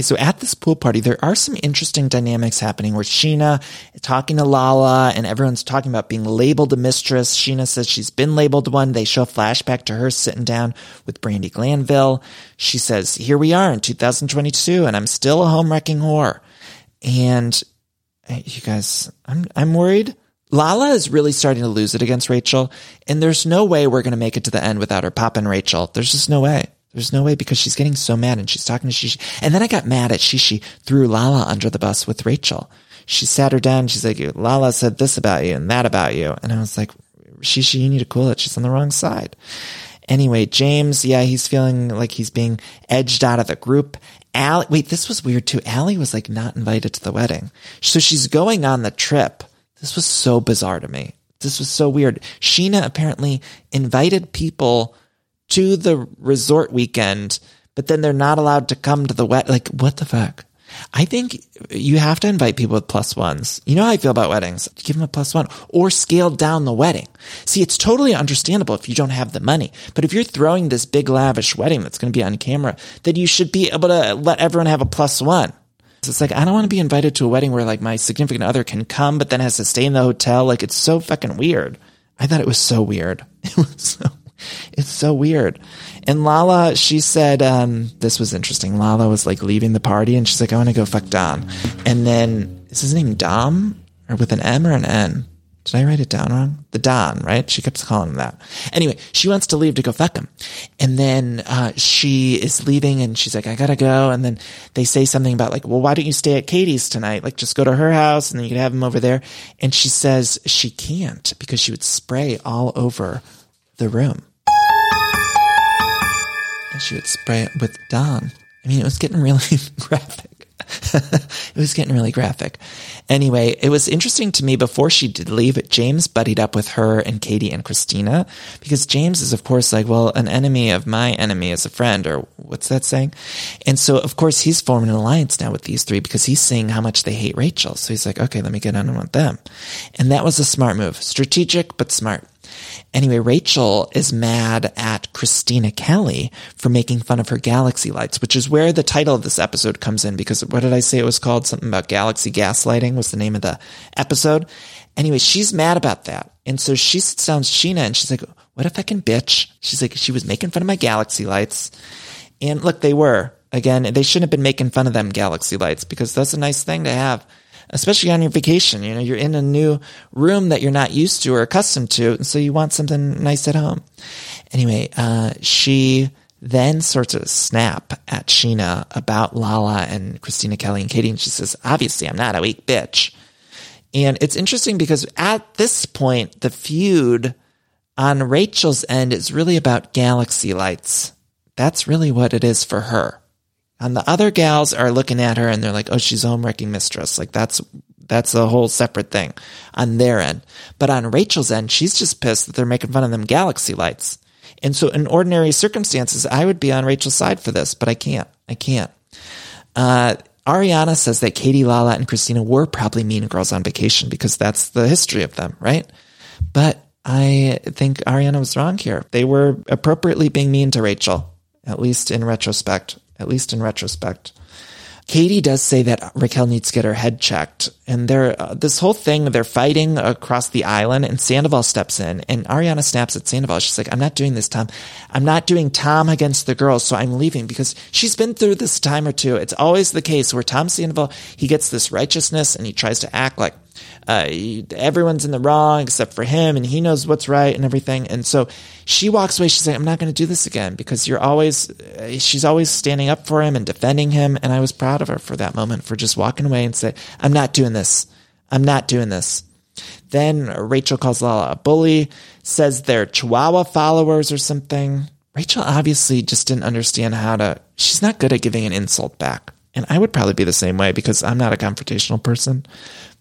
Speaker 5: Okay, so at this pool party, there are some interesting dynamics happening where Scheana talking to Lala and everyone's talking about being labeled a mistress. Scheana says she's been labeled one. They show a flashback to her sitting down with Brandi Glanville. She says, here we are in 2022 and I'm still a home wrecking whore. And uh, you guys, I'm, I'm worried. Lala is really starting to lose it against Rachel. And there's no way we're going to make it to the end without her popping Rachel. There's just no way. There's no way because she's getting so mad and she's talking to Shishi. And then I got mad at Shishi, threw Lala under the bus with Rachel. She sat her down. She's like, Lala said this about you and that about you. And I was like, Shishi, you need to cool it. She's on the wrong side. Anyway, James, yeah, he's feeling like he's being edged out of the group. Allie, wait, this was weird too. Allie was like not invited to the wedding. So she's going on the trip. This was so bizarre to me. This was so weird. Scheana apparently invited people to the resort weekend, but then they're not allowed to come to the wet. Like, what the fuck? I think you have to invite people with plus ones. You know how I feel about weddings. Give them a plus one or scale down the wedding. See, it's totally understandable if you don't have the money. But if you're throwing this big lavish wedding that's going to be on camera, then you should be able to let everyone have a plus one. So it's like, I don't want to be invited to a wedding where like my significant other can come, but then has to stay in the hotel. Like it's so fucking weird. I thought it was so weird. [LAUGHS] It was so it's so weird. And Lala, she said, um, this was interesting. Lala was like leaving the party and she's like, I want to go fuck Don. And then, is his name Dom? Or with an M or an N? Did I write it down wrong? The Don, right? She kept calling him that. Anyway, she wants to leave to go fuck him. And then, uh, she is leaving and she's like, I gotta go. And then they say something about like, well, why don't you stay at Katie's tonight? Like, just go to her house and then you can have him over there. And she says she can't because she would spray all over the room and she would spray it with Don. I mean, it was getting really [LAUGHS] graphic. [LAUGHS] it was getting really graphic. Anyway, it was interesting to me before she did leave, James buddied up with her and Katie and Kristina because James is, of course, like, well, an enemy of my enemy is a friend, or what's that saying? And so, of course, he's forming an alliance now with these three because he's seeing how much they hate Rachel. So he's like, okay, let me get on with them. And that was a smart move. Strategic, but smart. Anyway, Rachel is mad at Kristina Kelly for making fun of her galaxy lights, which is where the title of this episode comes in because what did I say it was called? Something about galaxy gaslighting was the name of the episode. Anyway, she's mad about that. And so she sounds Scheana and she's like, what a fucking bitch. She's like, she was making fun of my galaxy lights. And look, they were. Again, they shouldn't have been making fun of them galaxy lights because that's a nice thing to have especially on your vacation. You know, you're in a new room that you're not used to or accustomed to. And so you want something nice at home. Anyway, uh, she then sorts of snap at Scheana about Lala and Kristina Kelly and Katie. And she says, obviously I'm not a weak bitch. And it's interesting because at this point, the feud on Rachel's end is really about galaxy lights. That's really what it is for her. And the other gals are looking at her and they're like, oh, she's a home wrecking mistress. Like that's, that's a whole separate thing on their end. But on Rachel's end, she's just pissed that they're making fun of them galaxy lights. And so in ordinary circumstances, I would be on Rachel's side for this, but I can't. I can't. Uh, Ariana says that Katie, Lala, and Kristina were probably mean girls on vacation because that's the history of them, right? But I think Ariana was wrong here. They were appropriately being mean to Rachel, at least in retrospect at least in retrospect. Katie does say that Raquel needs to get her head checked. And they're, uh, this whole thing, they're fighting across the island and Sandoval steps in and Ariana snaps at Sandoval. She's like, I'm not doing this, Tom. I'm not doing Tom against the girls. So I'm leaving because she's been through this time or two. It's always the case where Tom Sandoval, he gets this righteousness and he tries to act like uh, everyone's in the wrong except for him and he knows what's right and everything. And so she walks away. She's like, I'm not going to do this again because you're always, uh, she's always standing up for him and defending him. And I was proud of her for that moment for just walking away and say, I'm not doing this. I'm not doing this. Then Rachel calls Lala a bully, says they're Chihuahua followers or something. Rachel obviously just didn't understand how to, she's not good at giving an insult back. And I would probably be the same way because I'm not a confrontational person.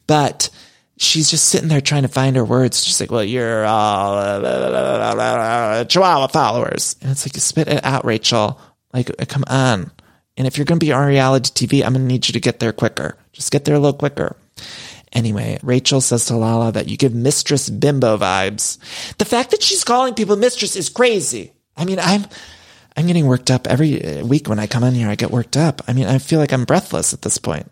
Speaker 5: But she's just sitting there trying to find her words. She's like, well, you're all uh, Chihuahua followers. And it's like, spit it out, Rachel. Like, come on. And if you're going to be on reality TV, I'm going to need you to get there quicker. Just get there a little quicker. Anyway, Rachel says to Lala that you give Mistress Bimbo vibes. The fact that she's calling people Mistress is crazy. I mean, I'm, I'm getting worked up every uh, week when I come in here. I get worked up. I mean, I feel like I'm breathless at this point.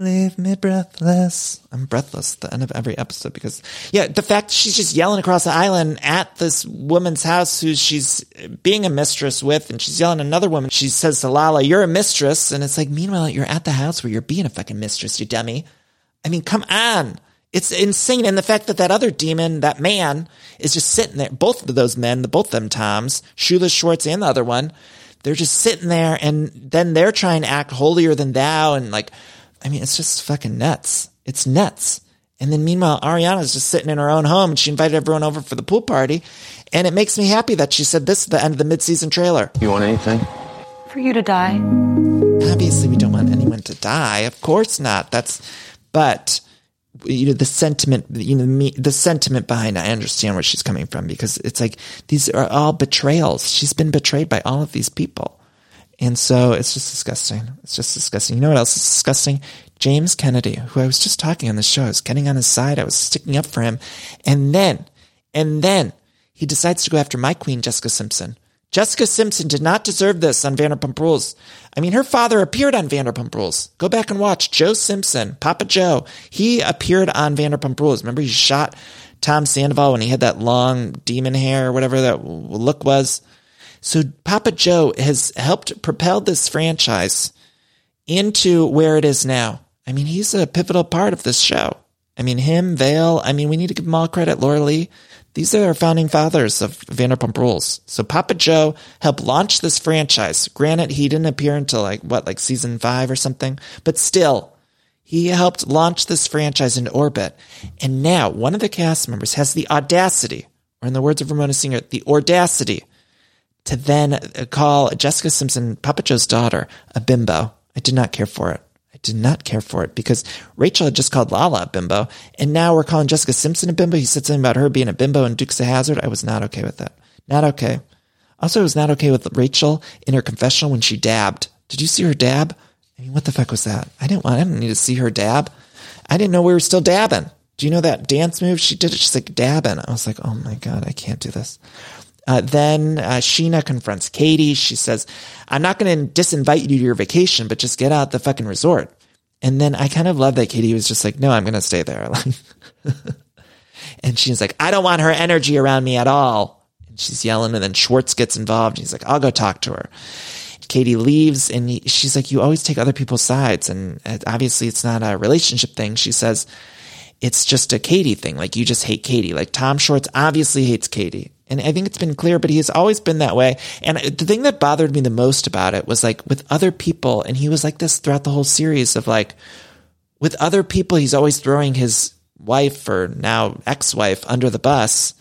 Speaker 5: Leave me breathless. I'm breathless at the end of every episode because, yeah, the fact she's just yelling across the island at this woman's house who she's being a mistress with, and she's yelling another woman. She says to Lala, You're a mistress. And it's like, meanwhile, you're at the house where you're being a fucking mistress, you dummy. I mean, come on. It's insane. And the fact that that other demon, that man, is just sitting there, both of those men, the both them Toms, Shula Schwartz and the other one, they're just sitting there and then they're trying to act holier than thou and like, I mean, it's just fucking nuts. It's nuts. And then meanwhile, Ariana's just sitting in her own home and she invited everyone over for the pool party. And it makes me happy that she said this at the end of the mid-season trailer.
Speaker 4: You want anything?
Speaker 1: For you to die.
Speaker 5: Obviously, we don't want anyone to die. Of course not. That's, but you know, the sentiment, you know, me, the sentiment behind, it, I understand where she's coming from because it's like, these are all betrayals. She's been betrayed by all of these people. And so it's just disgusting. It's just disgusting. You know what else is disgusting? James Kennedy, who I was just talking on the show, I was getting on his side. I was sticking up for him. And then, and then he decides to go after my queen, Jessica Simpson. Jessica Simpson did not deserve this on Vanderpump Rules. I mean, her father appeared on Vanderpump Rules. Go back and watch Joe Simpson, Papa Joe. He appeared on Vanderpump Rules. Remember, he shot Tom Sandoval when he had that long demon hair or whatever that look was. So Papa Joe has helped propel this franchise into where it is now. I mean, he's a pivotal part of this show. I mean, him, Vale. I mean, we need to give them all credit. Laura Lee. These are our founding fathers of Vanderpump Rules. So Papa Joe helped launch this franchise. Granted, he didn't appear until like what, like season five or something, but still, he helped launch this franchise into orbit. And now one of the cast members has the audacity, or in the words of Ramona Singer, the audacity to then uh, call Jessica Simpson, Papa Joe's daughter, a bimbo. I did not care for it. I did not care for it because Rachel had just called Lala a bimbo, and now we're calling Jessica Simpson a bimbo. He said something about her being a bimbo in Dukes of Hazzard. I was not okay with that. Not okay. Also, I was not okay with Rachel in her confessional when she dabbed. Did you see her dab? I mean, what the fuck was that? I didn't want. I didn't need to see her dab. I didn't know we were still dabbing. Do you know that dance move she did? It. She's like dabbing. I was like, oh my god, I can't do this. Uh, then uh, Scheana confronts Katie. She says, I'm not going to disinvite you to your vacation, but just get out the fucking resort. And then I kind of love that Katie was just like, no, I'm going to stay there. [LAUGHS] and she's like, I don't want her energy around me at all. And she's yelling. And then Schwartz gets involved. He's like, I'll go talk to her. Katie leaves and he, she's like, you always take other people's sides. And obviously it's not a relationship thing. She says, it's just a Katie thing. Like you just hate Katie. Like Tom Schwartz obviously hates Katie. And I think it's been clear, but he's always been that way. And the thing that bothered me the most about it was like with other people, and he was like this throughout the whole series of like, with other people, he's always throwing his wife or now ex-wife under the bus.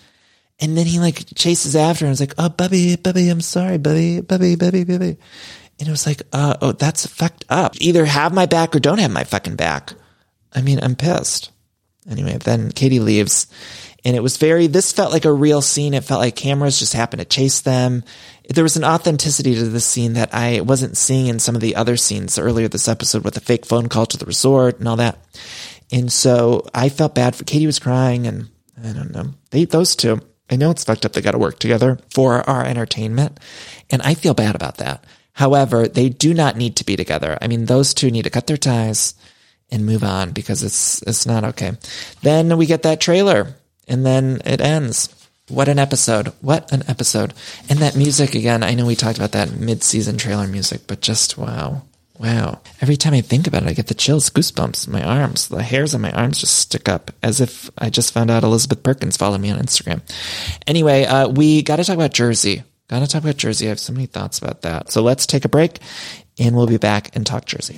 Speaker 5: And then he like chases after and is like, oh, Bubby, Bubby, I'm sorry, Bubby, Bubby, Bubby, Bubby. And it was like, uh, oh, that's fucked up. Either have my back or don't have my fucking back. I mean, I'm pissed. Anyway, then Katie leaves and it was very, this felt like a real scene. It felt like cameras just happened to chase them. There was an authenticity to this scene that I wasn't seeing in some of the other scenes earlier this episode with the fake phone call to the resort and all that. And so I felt bad for Katie was crying and I don't know. They, those two, I know it's fucked up. They got to work together for our entertainment. And I feel bad about that. However, they do not need to be together. I mean, those two need to cut their ties and move on because it's, it's not okay. Then we get that trailer and then it ends. What an episode. What an episode. And that music again, I know we talked about that mid-season trailer music, but just wow. Wow. Every time I think about it, I get the chills, goosebumps. My arms, the hairs on my arms just stick up as if I just found out Elizabeth Perkins followed me on Instagram. Anyway, uh, we got to talk about Jersey. Got to talk about Jersey. I have so many thoughts about that. So let's take a break and we'll be back and talk Jersey.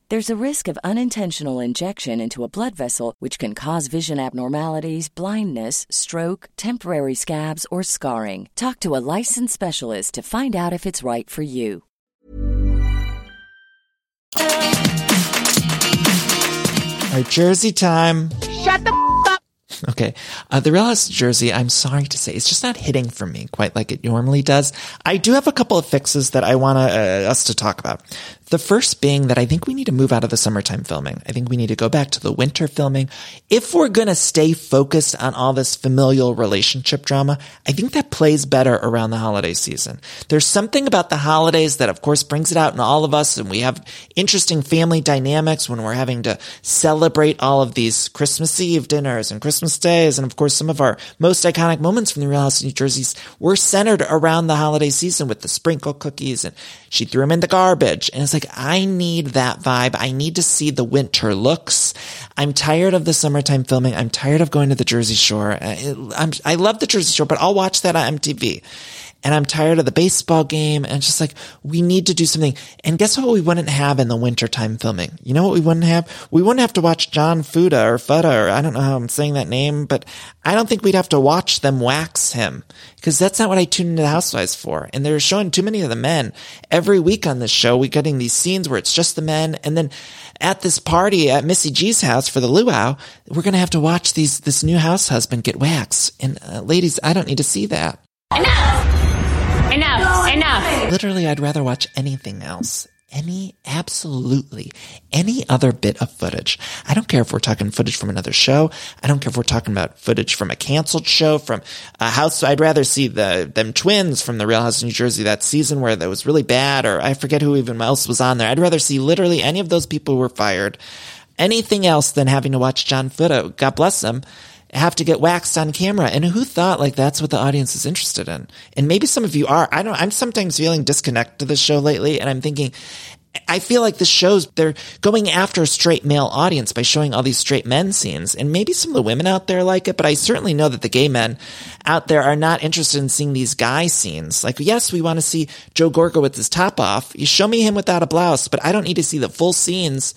Speaker 7: There's a risk of unintentional injection into a blood vessel, which can cause vision abnormalities, blindness, stroke, temporary scabs, or scarring. Talk to a licensed specialist to find out if it's right for you.
Speaker 5: All right, Jersey time.
Speaker 1: Shut the f- up.
Speaker 5: Okay. Uh, the Real House Jersey, I'm sorry to say, it's just not hitting for me quite like it normally does. I do have a couple of fixes that I want uh, us to talk about. The first being that I think we need to move out of the summertime filming. I think we need to go back to the winter filming. If we're going to stay focused on all this familial relationship drama, I think that plays better around the holiday season. There's something about the holidays that of course brings it out in all of us and we have interesting family dynamics when we're having to celebrate all of these Christmas Eve dinners and Christmas days. And of course, some of our most iconic moments from the Real House of New Jersey's were centered around the holiday season with the sprinkle cookies and she threw them in the garbage. And it's like, I need that vibe. I need to see the winter looks. I'm tired of the summertime filming. I'm tired of going to the Jersey Shore. Uh, I, I'm, I love the Jersey Shore, but I'll watch that on MTV. And I'm tired of the baseball game. And just like, we need to do something. And guess what we wouldn't have in the wintertime filming? You know what we wouldn't have? We wouldn't have to watch John Fuda or Fuda, or I don't know how I'm saying that name, but I don't think we'd have to watch them wax him because that's not what I tune into the Housewives for. And they're showing too many of the men every week on this show. We're getting these scenes where it's just the men. And then at this party at Missy G's house for the luau, we're going to have to watch these, this new house husband get waxed. And uh, ladies, I don't need to see that.
Speaker 1: Enough. Enough. Enough.
Speaker 5: Literally, I'd rather watch anything else. Any, absolutely, any other bit of footage. I don't care if we're talking footage from another show. I don't care if we're talking about footage from a canceled show, from a house. I'd rather see the, them twins from the Real House of New Jersey that season where that was really bad, or I forget who even else was on there. I'd rather see literally any of those people who were fired. Anything else than having to watch John Fuda, God bless them, have to get waxed on camera. And who thought like that's what the audience is interested in? And maybe some of you are. I don't, I'm sometimes feeling disconnected to this show lately and I'm thinking, I feel like the shows, they're going after a straight male audience by showing all these straight men scenes. And maybe some of the women out there like it, but I certainly know that the gay men out there are not interested in seeing these guy scenes. Like, yes, we want to see Joe Gorga with his top off. You show me him without a blouse, but I don't need to see the full scenes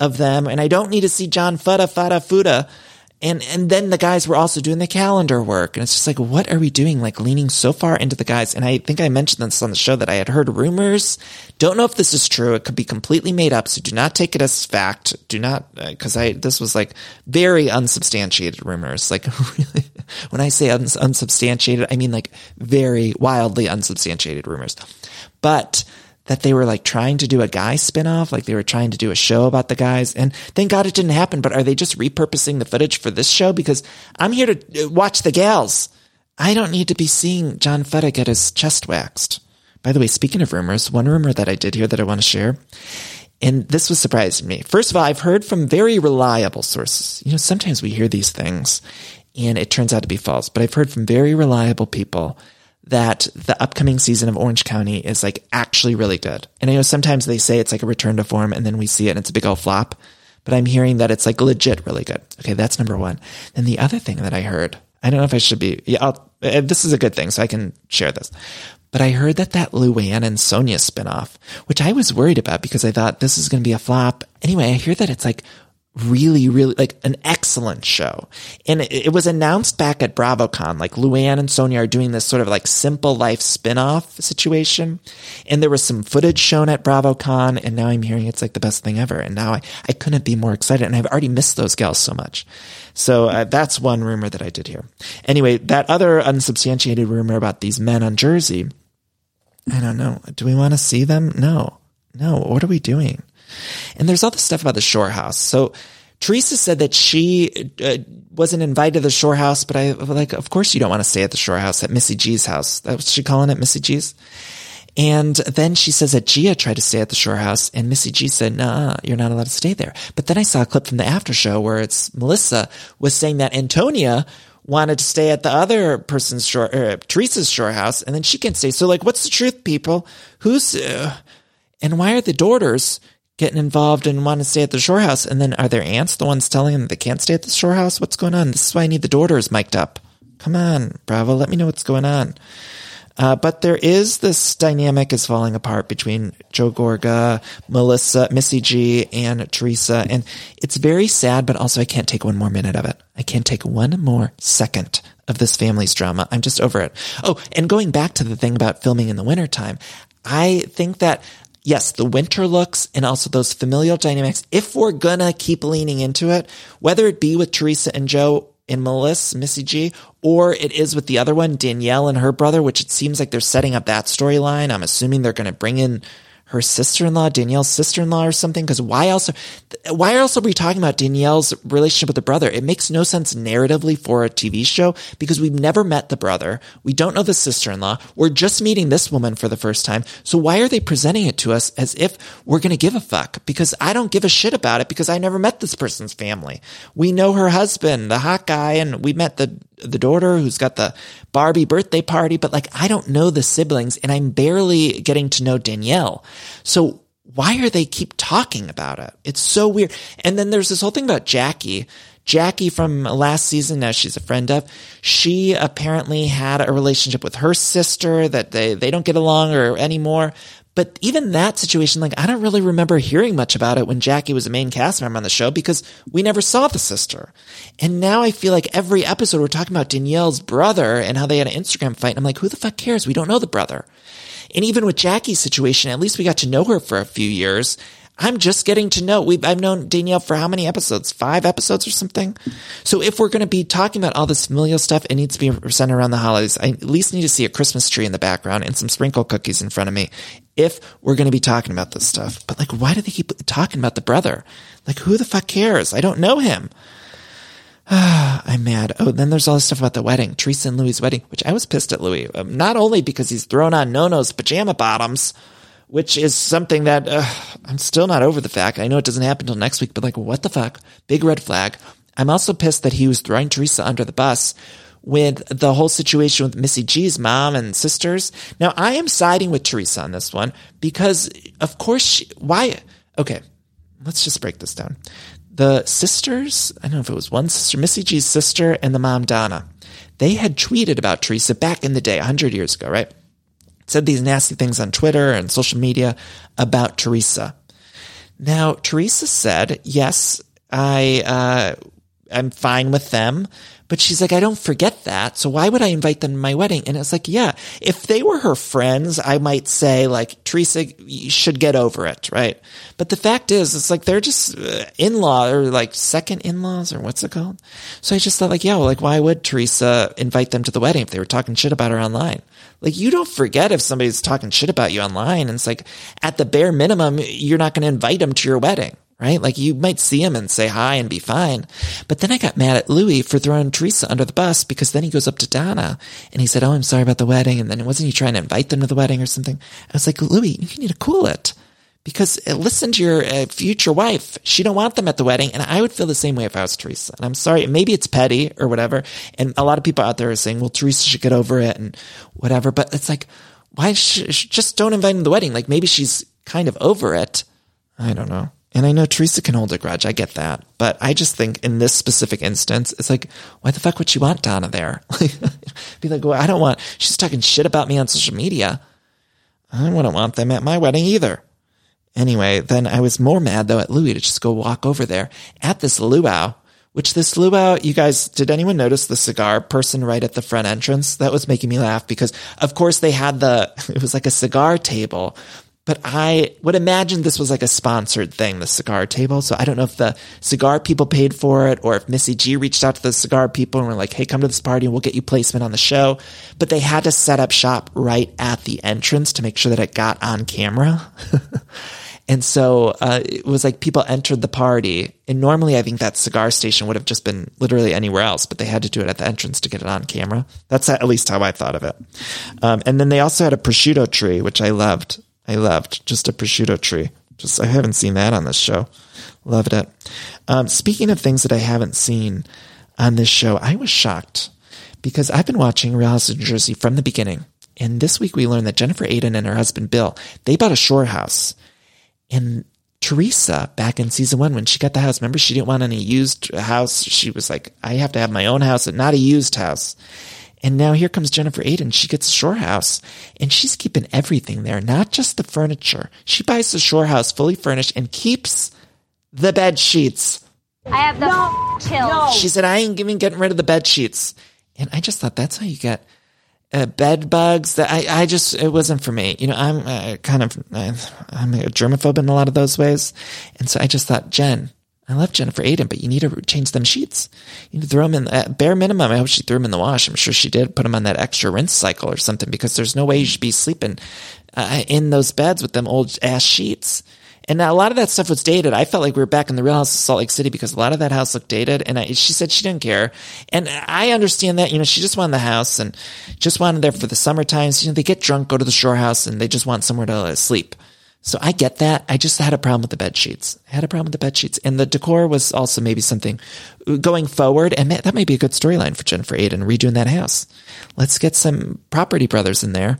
Speaker 5: of them. And I don't need to see John Fuda, Fada, Fuda and, and then the guys were also doing the calendar work. And it's just like, what are we doing? Like leaning so far into the guys. And I think I mentioned this on the show that I had heard rumors. Don't know if this is true. It could be completely made up. So do not take it as fact. Do not, uh, cause I, this was like very unsubstantiated rumors. Like [LAUGHS] really, when I say uns- unsubstantiated, I mean like very wildly unsubstantiated rumors. But that they were like trying to do a guy spinoff, like they were trying to do a show about the guys. And thank God it didn't happen. But are they just repurposing the footage for this show? Because I'm here to uh, watch the gals. I don't need to be seeing John Fetta get his chest waxed. By the way, speaking of rumors, one rumor that I did hear that I want to share, and this was surprising me. First of all, I've heard from very reliable sources. You know, sometimes we hear these things and it turns out to be false, but I've heard from very reliable people that the upcoming season of Orange County is like actually really good. And I know sometimes they say it's like a return to form and then we see it and it's a big old flop, but I'm hearing that it's like legit really good. Okay. That's number one. And the other thing that I heard, I don't know if I should be, yeah, I'll, uh, this is a good thing. So I can share this, but I heard that that Luann and Sonja spinoff, which I was worried about because I thought this is going to be a flop. Anyway, I hear that it's like really, really like an excellent show. And it, it, was announced back at BravoCon, like Luann and Sonja are doing this sort of like simple life spin-off situation. And there was some footage shown at BravoCon and now I'm hearing it's like the best thing ever. And now I, I couldn't be more excited and I've already missed those gals so much. So uh, that's one rumor that I did hear. Anyway, that other unsubstantiated rumor about these men on Jersey, I don't know. Do we want to see them? No. No. What are we doing? And there's all this stuff about the shore house. So Teresa said that she uh, wasn't invited to the shore house, but I like, of course you don't want to stay at the shore house at Missy G's house. That's what she calling it, Missy G's. And then she says that Gia tried to stay at the shore house and Missy G said, nah, you're not allowed to stay there. But then I saw a clip from the after show where it's Melissa was saying that Antonia wanted to stay at the other person's shore, uh, Teresa's shore house and then she can't stay. So like, what's the truth, people? Who's, uh, and why are the daughters getting involved and want to stay at the shore house. And then are their aunts the ones telling them they can't stay at the shore house? What's going on? This is why I need the daughters mic'd up. Come on, Bravo, let me know what's going on. Uh, but there is this dynamic is falling apart between Joe Gorga, Melissa, Missy G, and Teresa. And it's very sad, but also I can't take one more minute of it. I can't take one more second of this family's drama. I'm just over it. Oh, and going back to the thing about filming in the wintertime, I think that yes, the winter looks and also those familial dynamics, if we're gonna keep leaning into it, whether it be with Teresa and Joe and Melissa, Missy G, or it is with the other one, Danielle and her brother, which it seems like they're setting up that storyline. I'm assuming they're going to bring in her sister-in-law, Danielle's sister-in-law or something. Cause why else, why else are we talking about Danielle's relationship with the brother? It makes no sense narratively for a TV show because we've never met the brother. We don't know the sister-in-law. We're just meeting this woman for the first time. So why are they presenting it to us as if we're going to give a fuck? Because I don't give a shit about it because I never met this person's family. We know her husband, the hot guy, and we met the the daughter who's got the Barbie birthday party, but like I don't know the siblings and I'm barely getting to know Danielle. So why are they keep talking about it? It's so weird. And then there's this whole thing about Jackie. Jackie from last season, now she's a friend of, she apparently had a relationship with her sister that they, they don't get along or anymore. But even that situation, like, I don't really remember hearing much about it when Jackie was a main cast member on the show because we never saw the sister. And now I feel like every episode we're talking about Danielle's brother and how they had an Instagram fight. And I'm like, who the fuck cares? We don't know the brother. And even with Jackie's situation, at least we got to know her for a few years. I'm just getting to know. We've, I've known Danielle for how many episodes? Five episodes or something? So if we're going to be talking about all this familial stuff, it needs to be centered around the holidays. I at least need to see a Christmas tree in the background and some sprinkle cookies in front of me if we're going to be talking about this stuff. But like, why do they keep talking about the brother? Like, who the fuck cares? I don't know him. [SIGHS] I'm mad. Oh, then there's all this stuff about the wedding, Teresa and Luis' wedding, which I was pissed at Luis. Um, not only because he's thrown on Nono's pajama bottoms, which is something that uh, I'm still not over the fact. I know it doesn't happen until next week, but like, what the fuck? Big red flag. I'm also pissed that he was throwing Teresa under the bus with the whole situation with Missy G's mom and sisters. Now, I am siding with Teresa on this one because, of course, she, why? Okay, let's just break this down. The sisters, I don't know if it was one sister, Missy G's sister and the mom, Donna, they had tweeted about Teresa back in the day, 100 years ago, right? Said these nasty things on Twitter and social media about Teresa. Now, Teresa said, yes, I, uh, I'm fine with them. But she's like, I don't forget that. So why would I invite them to my wedding? And it's like, yeah, if they were her friends, I might say like, Teresa, should get over it. Right. But the fact is, it's like they're just uh, in-law or like second in-laws or what's it called? So I just thought like, yeah, well, like why would Teresa invite them to the wedding if they were talking shit about her online? Like you don't forget if somebody's talking shit about you online. And it's like at the bare minimum, you're not going to invite them to your wedding right? Like you might see him and say hi and be fine. But then I got mad at Luis for throwing Teresa under the bus because then he goes up to Donna and he said, Oh, I'm sorry about the wedding. And then wasn't he trying to invite them to the wedding or something? I was like, Luis, you need to cool it because uh, listen to your uh, future wife. She don't want them at the wedding. And I would feel the same way if I was Teresa. And I'm sorry. Maybe it's petty or whatever. And a lot of people out there are saying, well, Teresa should get over it and whatever. But it's like, why sh- just don't invite him to the wedding? Like maybe she's kind of over it. I don't know. And I know Teresa can hold a grudge. I get that. But I just think in this specific instance, it's like, why the fuck would she want Donna there? [LAUGHS] Be like, well, I don't want, she's talking shit about me on social media. I wouldn't want them at my wedding either. Anyway, then I was more mad though at Luis to just go walk over there at this luau, which this luau, you guys, did anyone notice the cigar person right at the front entrance? That was making me laugh because of course they had the, [LAUGHS] it was like a cigar table but I would imagine this was like a sponsored thing, the cigar table. So I don't know if the cigar people paid for it or if Missy G reached out to the cigar people and were like, Hey, come to this party and we'll get you placement on the show. But they had to set up shop right at the entrance to make sure that it got on camera. [LAUGHS] and so uh, it was like people entered the party. And normally I think that cigar station would have just been literally anywhere else, but they had to do it at the entrance to get it on camera. That's at least how I thought of it. Um, and then they also had a prosciutto tree, which I loved. I loved just a prosciutto tree. Just I haven't seen that on this show. Loved it. Um, speaking of things that I haven't seen on this show, I was shocked because I've been watching Real House of Jersey from the beginning. And this week we learned that Jennifer Aydin and her husband Bill, they bought a shore house. And Teresa, back in season one, when she got the house, remember she didn't want any used house. She was like, I have to have my own house and not a used house. And now here comes Jennifer Aydin. She gets a shore house and she's keeping everything there, not just the furniture. She buys the shore house fully furnished and keeps the bed sheets.
Speaker 1: I have the no, chills. No.
Speaker 5: She said, I ain't even getting rid of the bed sheets. And I just thought that's how you get uh, bed bugs. That I, I just, it wasn't for me. You know, I'm uh, kind of, uh, I'm a germaphobe in a lot of those ways. And so I just thought, Jen, I love Jennifer Aydin, but you need to change them sheets. You need to throw them in, at bare minimum, I hope she threw them in the wash. I'm sure she did put them on that extra rinse cycle or something because there's no way you should be sleeping uh, in those beds with them old ass sheets. And a lot of that stuff was dated. I felt like we were back in the real house of Salt Lake City because a lot of that house looked dated. And I, she said she didn't care. And I understand that, you know, she just wanted the house and just wanted there for the summer times. You know, they get drunk, go to the shore house and they just want somewhere to sleep. So I get that. I just had a problem with the bed sheets. I had a problem with the bed sheets. And the decor was also maybe something going forward. And that might be a good storyline for Jennifer Aydin, redoing that house. Let's get some property brothers in there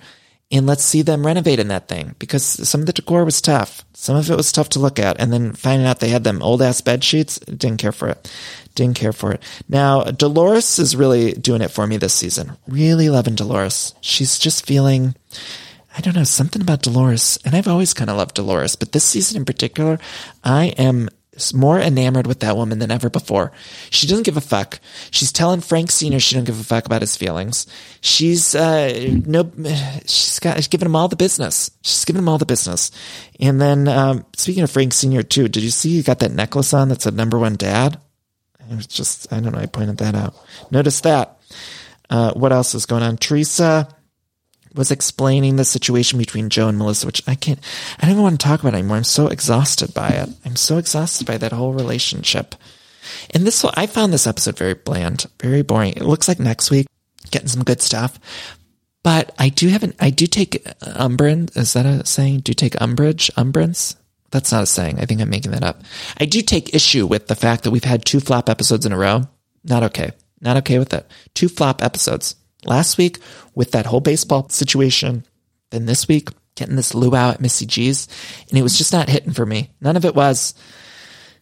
Speaker 5: and let's see them renovate in that thing because some of the decor was tough. Some of it was tough to look at. And then finding out they had them old ass bed sheets, didn't care for it. Didn't care for it. Now, Dolores is really doing it for me this season. Really loving Dolores. She's just feeling, I don't know, something about Dolores. And I've always kind of loved Dolores, but this season in particular, I am more enamored with that woman than ever before. She doesn't give a fuck. She's telling Frank Senior she don't give a fuck about his feelings. She's uh no, [SIGHS] she's got she's giving him all the business. She's giving him all the business. And then um, speaking of Frank Senior too, did you see he got that necklace on that said number one dad? It was just I don't know. I pointed that out. Notice that. Uh, what else is going on? Teresa was explaining the situation between Joe and Melissa, which I can't, I don't even want to talk about anymore. I'm so exhausted by it. I'm so exhausted by that whole relationship. And this, I found this episode very bland, very boring. It looks like next week, getting some good stuff. But I do have an, I do take umbrage. Is that a saying? Do take umbrage? Umbrance? That's not a saying. I think I'm making that up. I do take issue with the fact that we've had two flop episodes in a row. Not okay. Not okay with it. Two flop episodes last week with that whole baseball situation. Then this week, getting this luau at Missy G's. And it was just not hitting for me. None of it was.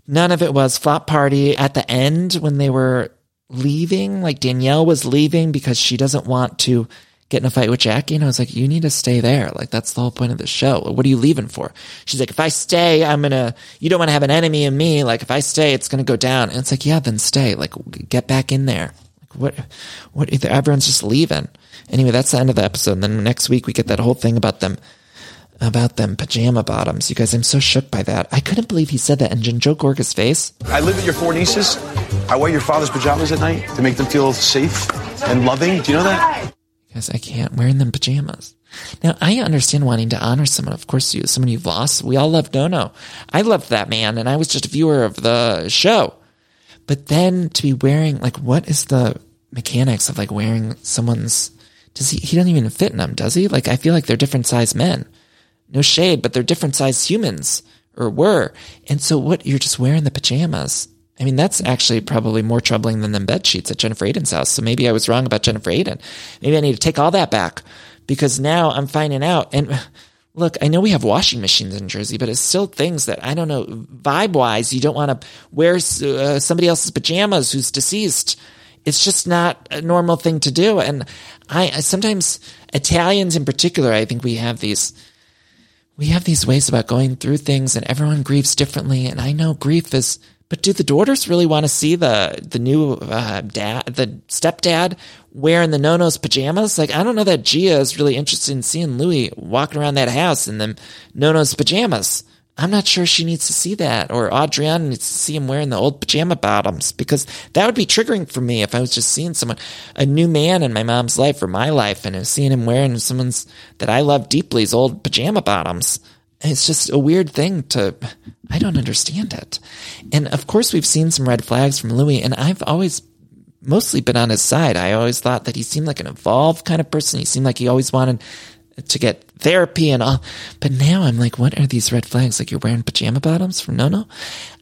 Speaker 5: None of it was flop party at the end when they were leaving. Like Danielle was leaving because she doesn't want to get in a fight with Jackie. And I was like, you need to stay there. Like that's the whole point of the show. What are you leaving for? She's like, if I stay, I'm going to, you don't want to have an enemy in me. Like if I stay, it's going to go down. And it's like, yeah, then stay. Like get back in there. What, what, everyone's just leaving. Anyway, that's the end of the episode. And then next week we get that whole thing about them, about them pajama bottoms. You guys, I'm so shook by that. I couldn't believe he said that. And Joe Gorga's face.
Speaker 8: I live with your four nieces. I wear your father's pajamas at night to make them feel safe and loving. Do you know that?
Speaker 5: Because I can't wearing them pajamas. Now I understand wanting to honor someone. Of course, you, someone you've lost. We all love Nono. I loved that man, and I was just a viewer of the show. But then to be wearing like, what is the mechanics of like wearing someone's? Does he? He doesn't even fit in them, does he? Like, I feel like they're different size men. No shade, but they're different size humans or were. And so, what? You're just wearing the pajamas. I mean, that's actually probably more troubling than the bed sheets at Jennifer Aydin's house. So maybe I was wrong about Jennifer Aydin. Maybe I need to take all that back because now I'm finding out. And look, I know we have washing machines in Jersey, but it's still things that I don't know. Vibe wise, you don't want to wear uh, somebody else's pajamas who's deceased. It's just not a normal thing to do. And I, I sometimes Italians in particular, I think we have these we have these ways about going through things and everyone grieves differently. And I know grief is but do the daughters really want to see the the new uh, dad, the stepdad wearing the Nono's pajamas? Like, I don't know that Gia is really interested in seeing Luis walking around that house in the Nono's pajamas. I'm not sure she needs to see that, or Audriana needs to see him wearing the old pajama bottoms, because that would be triggering for me if I was just seeing someone, a new man in my mom's life or my life, and seeing him wearing someone's that I love deeply's old pajama bottoms. It's just a weird thing to, I don't understand it. And of course, we've seen some red flags from Luis, and I've always mostly been on his side. I always thought that he seemed like an evolved kind of person. He seemed like he always wanted to get therapy and all. But now I'm like, what are these red flags? Like you're wearing pajama bottoms from Nono?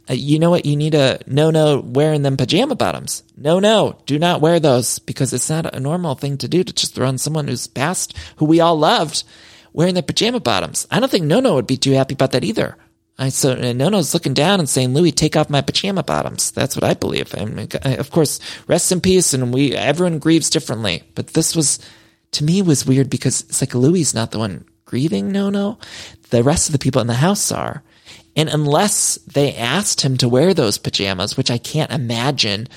Speaker 5: Uh, you know what? You need a no, no wearing them pajama bottoms. No, no, do not wear those because it's not a normal thing to do to just throw on someone who's passed, who we all loved wearing their pajama bottoms. I don't think Nonno would be too happy about that either. I so Nonno's looking down and saying, "Luis, take off my pajama bottoms." That's what I believe. I mean, uh, of course, rest in peace. And we everyone grieves differently, but this was to me was weird because it's like Luis not the one grieving Nonno. The rest of the people in the house are, and unless they asked him to wear those pajamas, which I can't imagine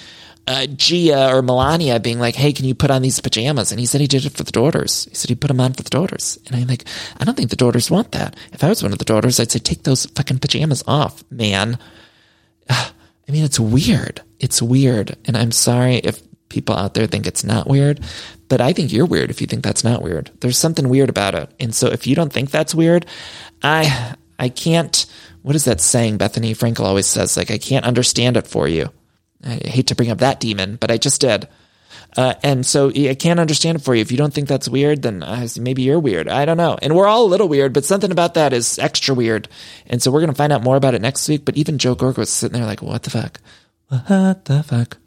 Speaker 5: uh, Gia or Milania being like, "Hey, can you put on these pajamas?" And he said he did it for the daughters. He said he put them on for the daughters. And I'm like, I don't think the daughters want that. If I was one of the daughters, I'd say, "Take those fucking pajamas off, man." [SIGHS] I mean, it's weird. It's weird, and I'm sorry if people out there think it's not weird, but I think you're weird if you think that's not weird. There's something weird about it, and so if you don't think that's weird, I I can't. What is that saying? Bethenny Frankel always says, like, I can't understand it for you. I hate to bring up that demon, but I just did. Uh, and so I can't understand it for you. If you don't think that's weird, then uh, maybe you're weird. I don't know. And we're all a little weird, but something about that is extra weird. And so we're going to find out more about it next week. But even Joe Gorga was sitting there like, what the fuck? What the fuck?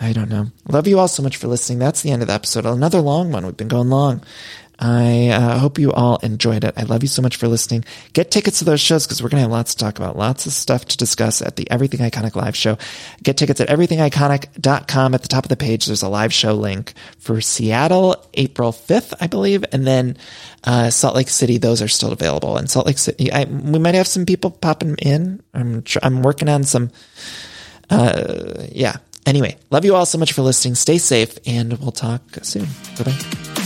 Speaker 5: I don't know. Love you all so much for listening. That's the end of the episode. Another long one. We've been going long. I uh, hope you all enjoyed it. I love you so much for listening. Get tickets to those shows because we're going to have lots to talk about, lots of stuff to discuss at the Everything Iconic live show. Get tickets at everythingiconic.com. At the top of the page, there's a live show link for Seattle, April 5th, I believe. And then uh, Salt Lake City, those are still available. And Salt Lake City, I, we might have some people popping in. I'm, I'm working on some, uh, yeah. Anyway, love you all so much for listening. Stay safe and we'll talk soon. Bye bye.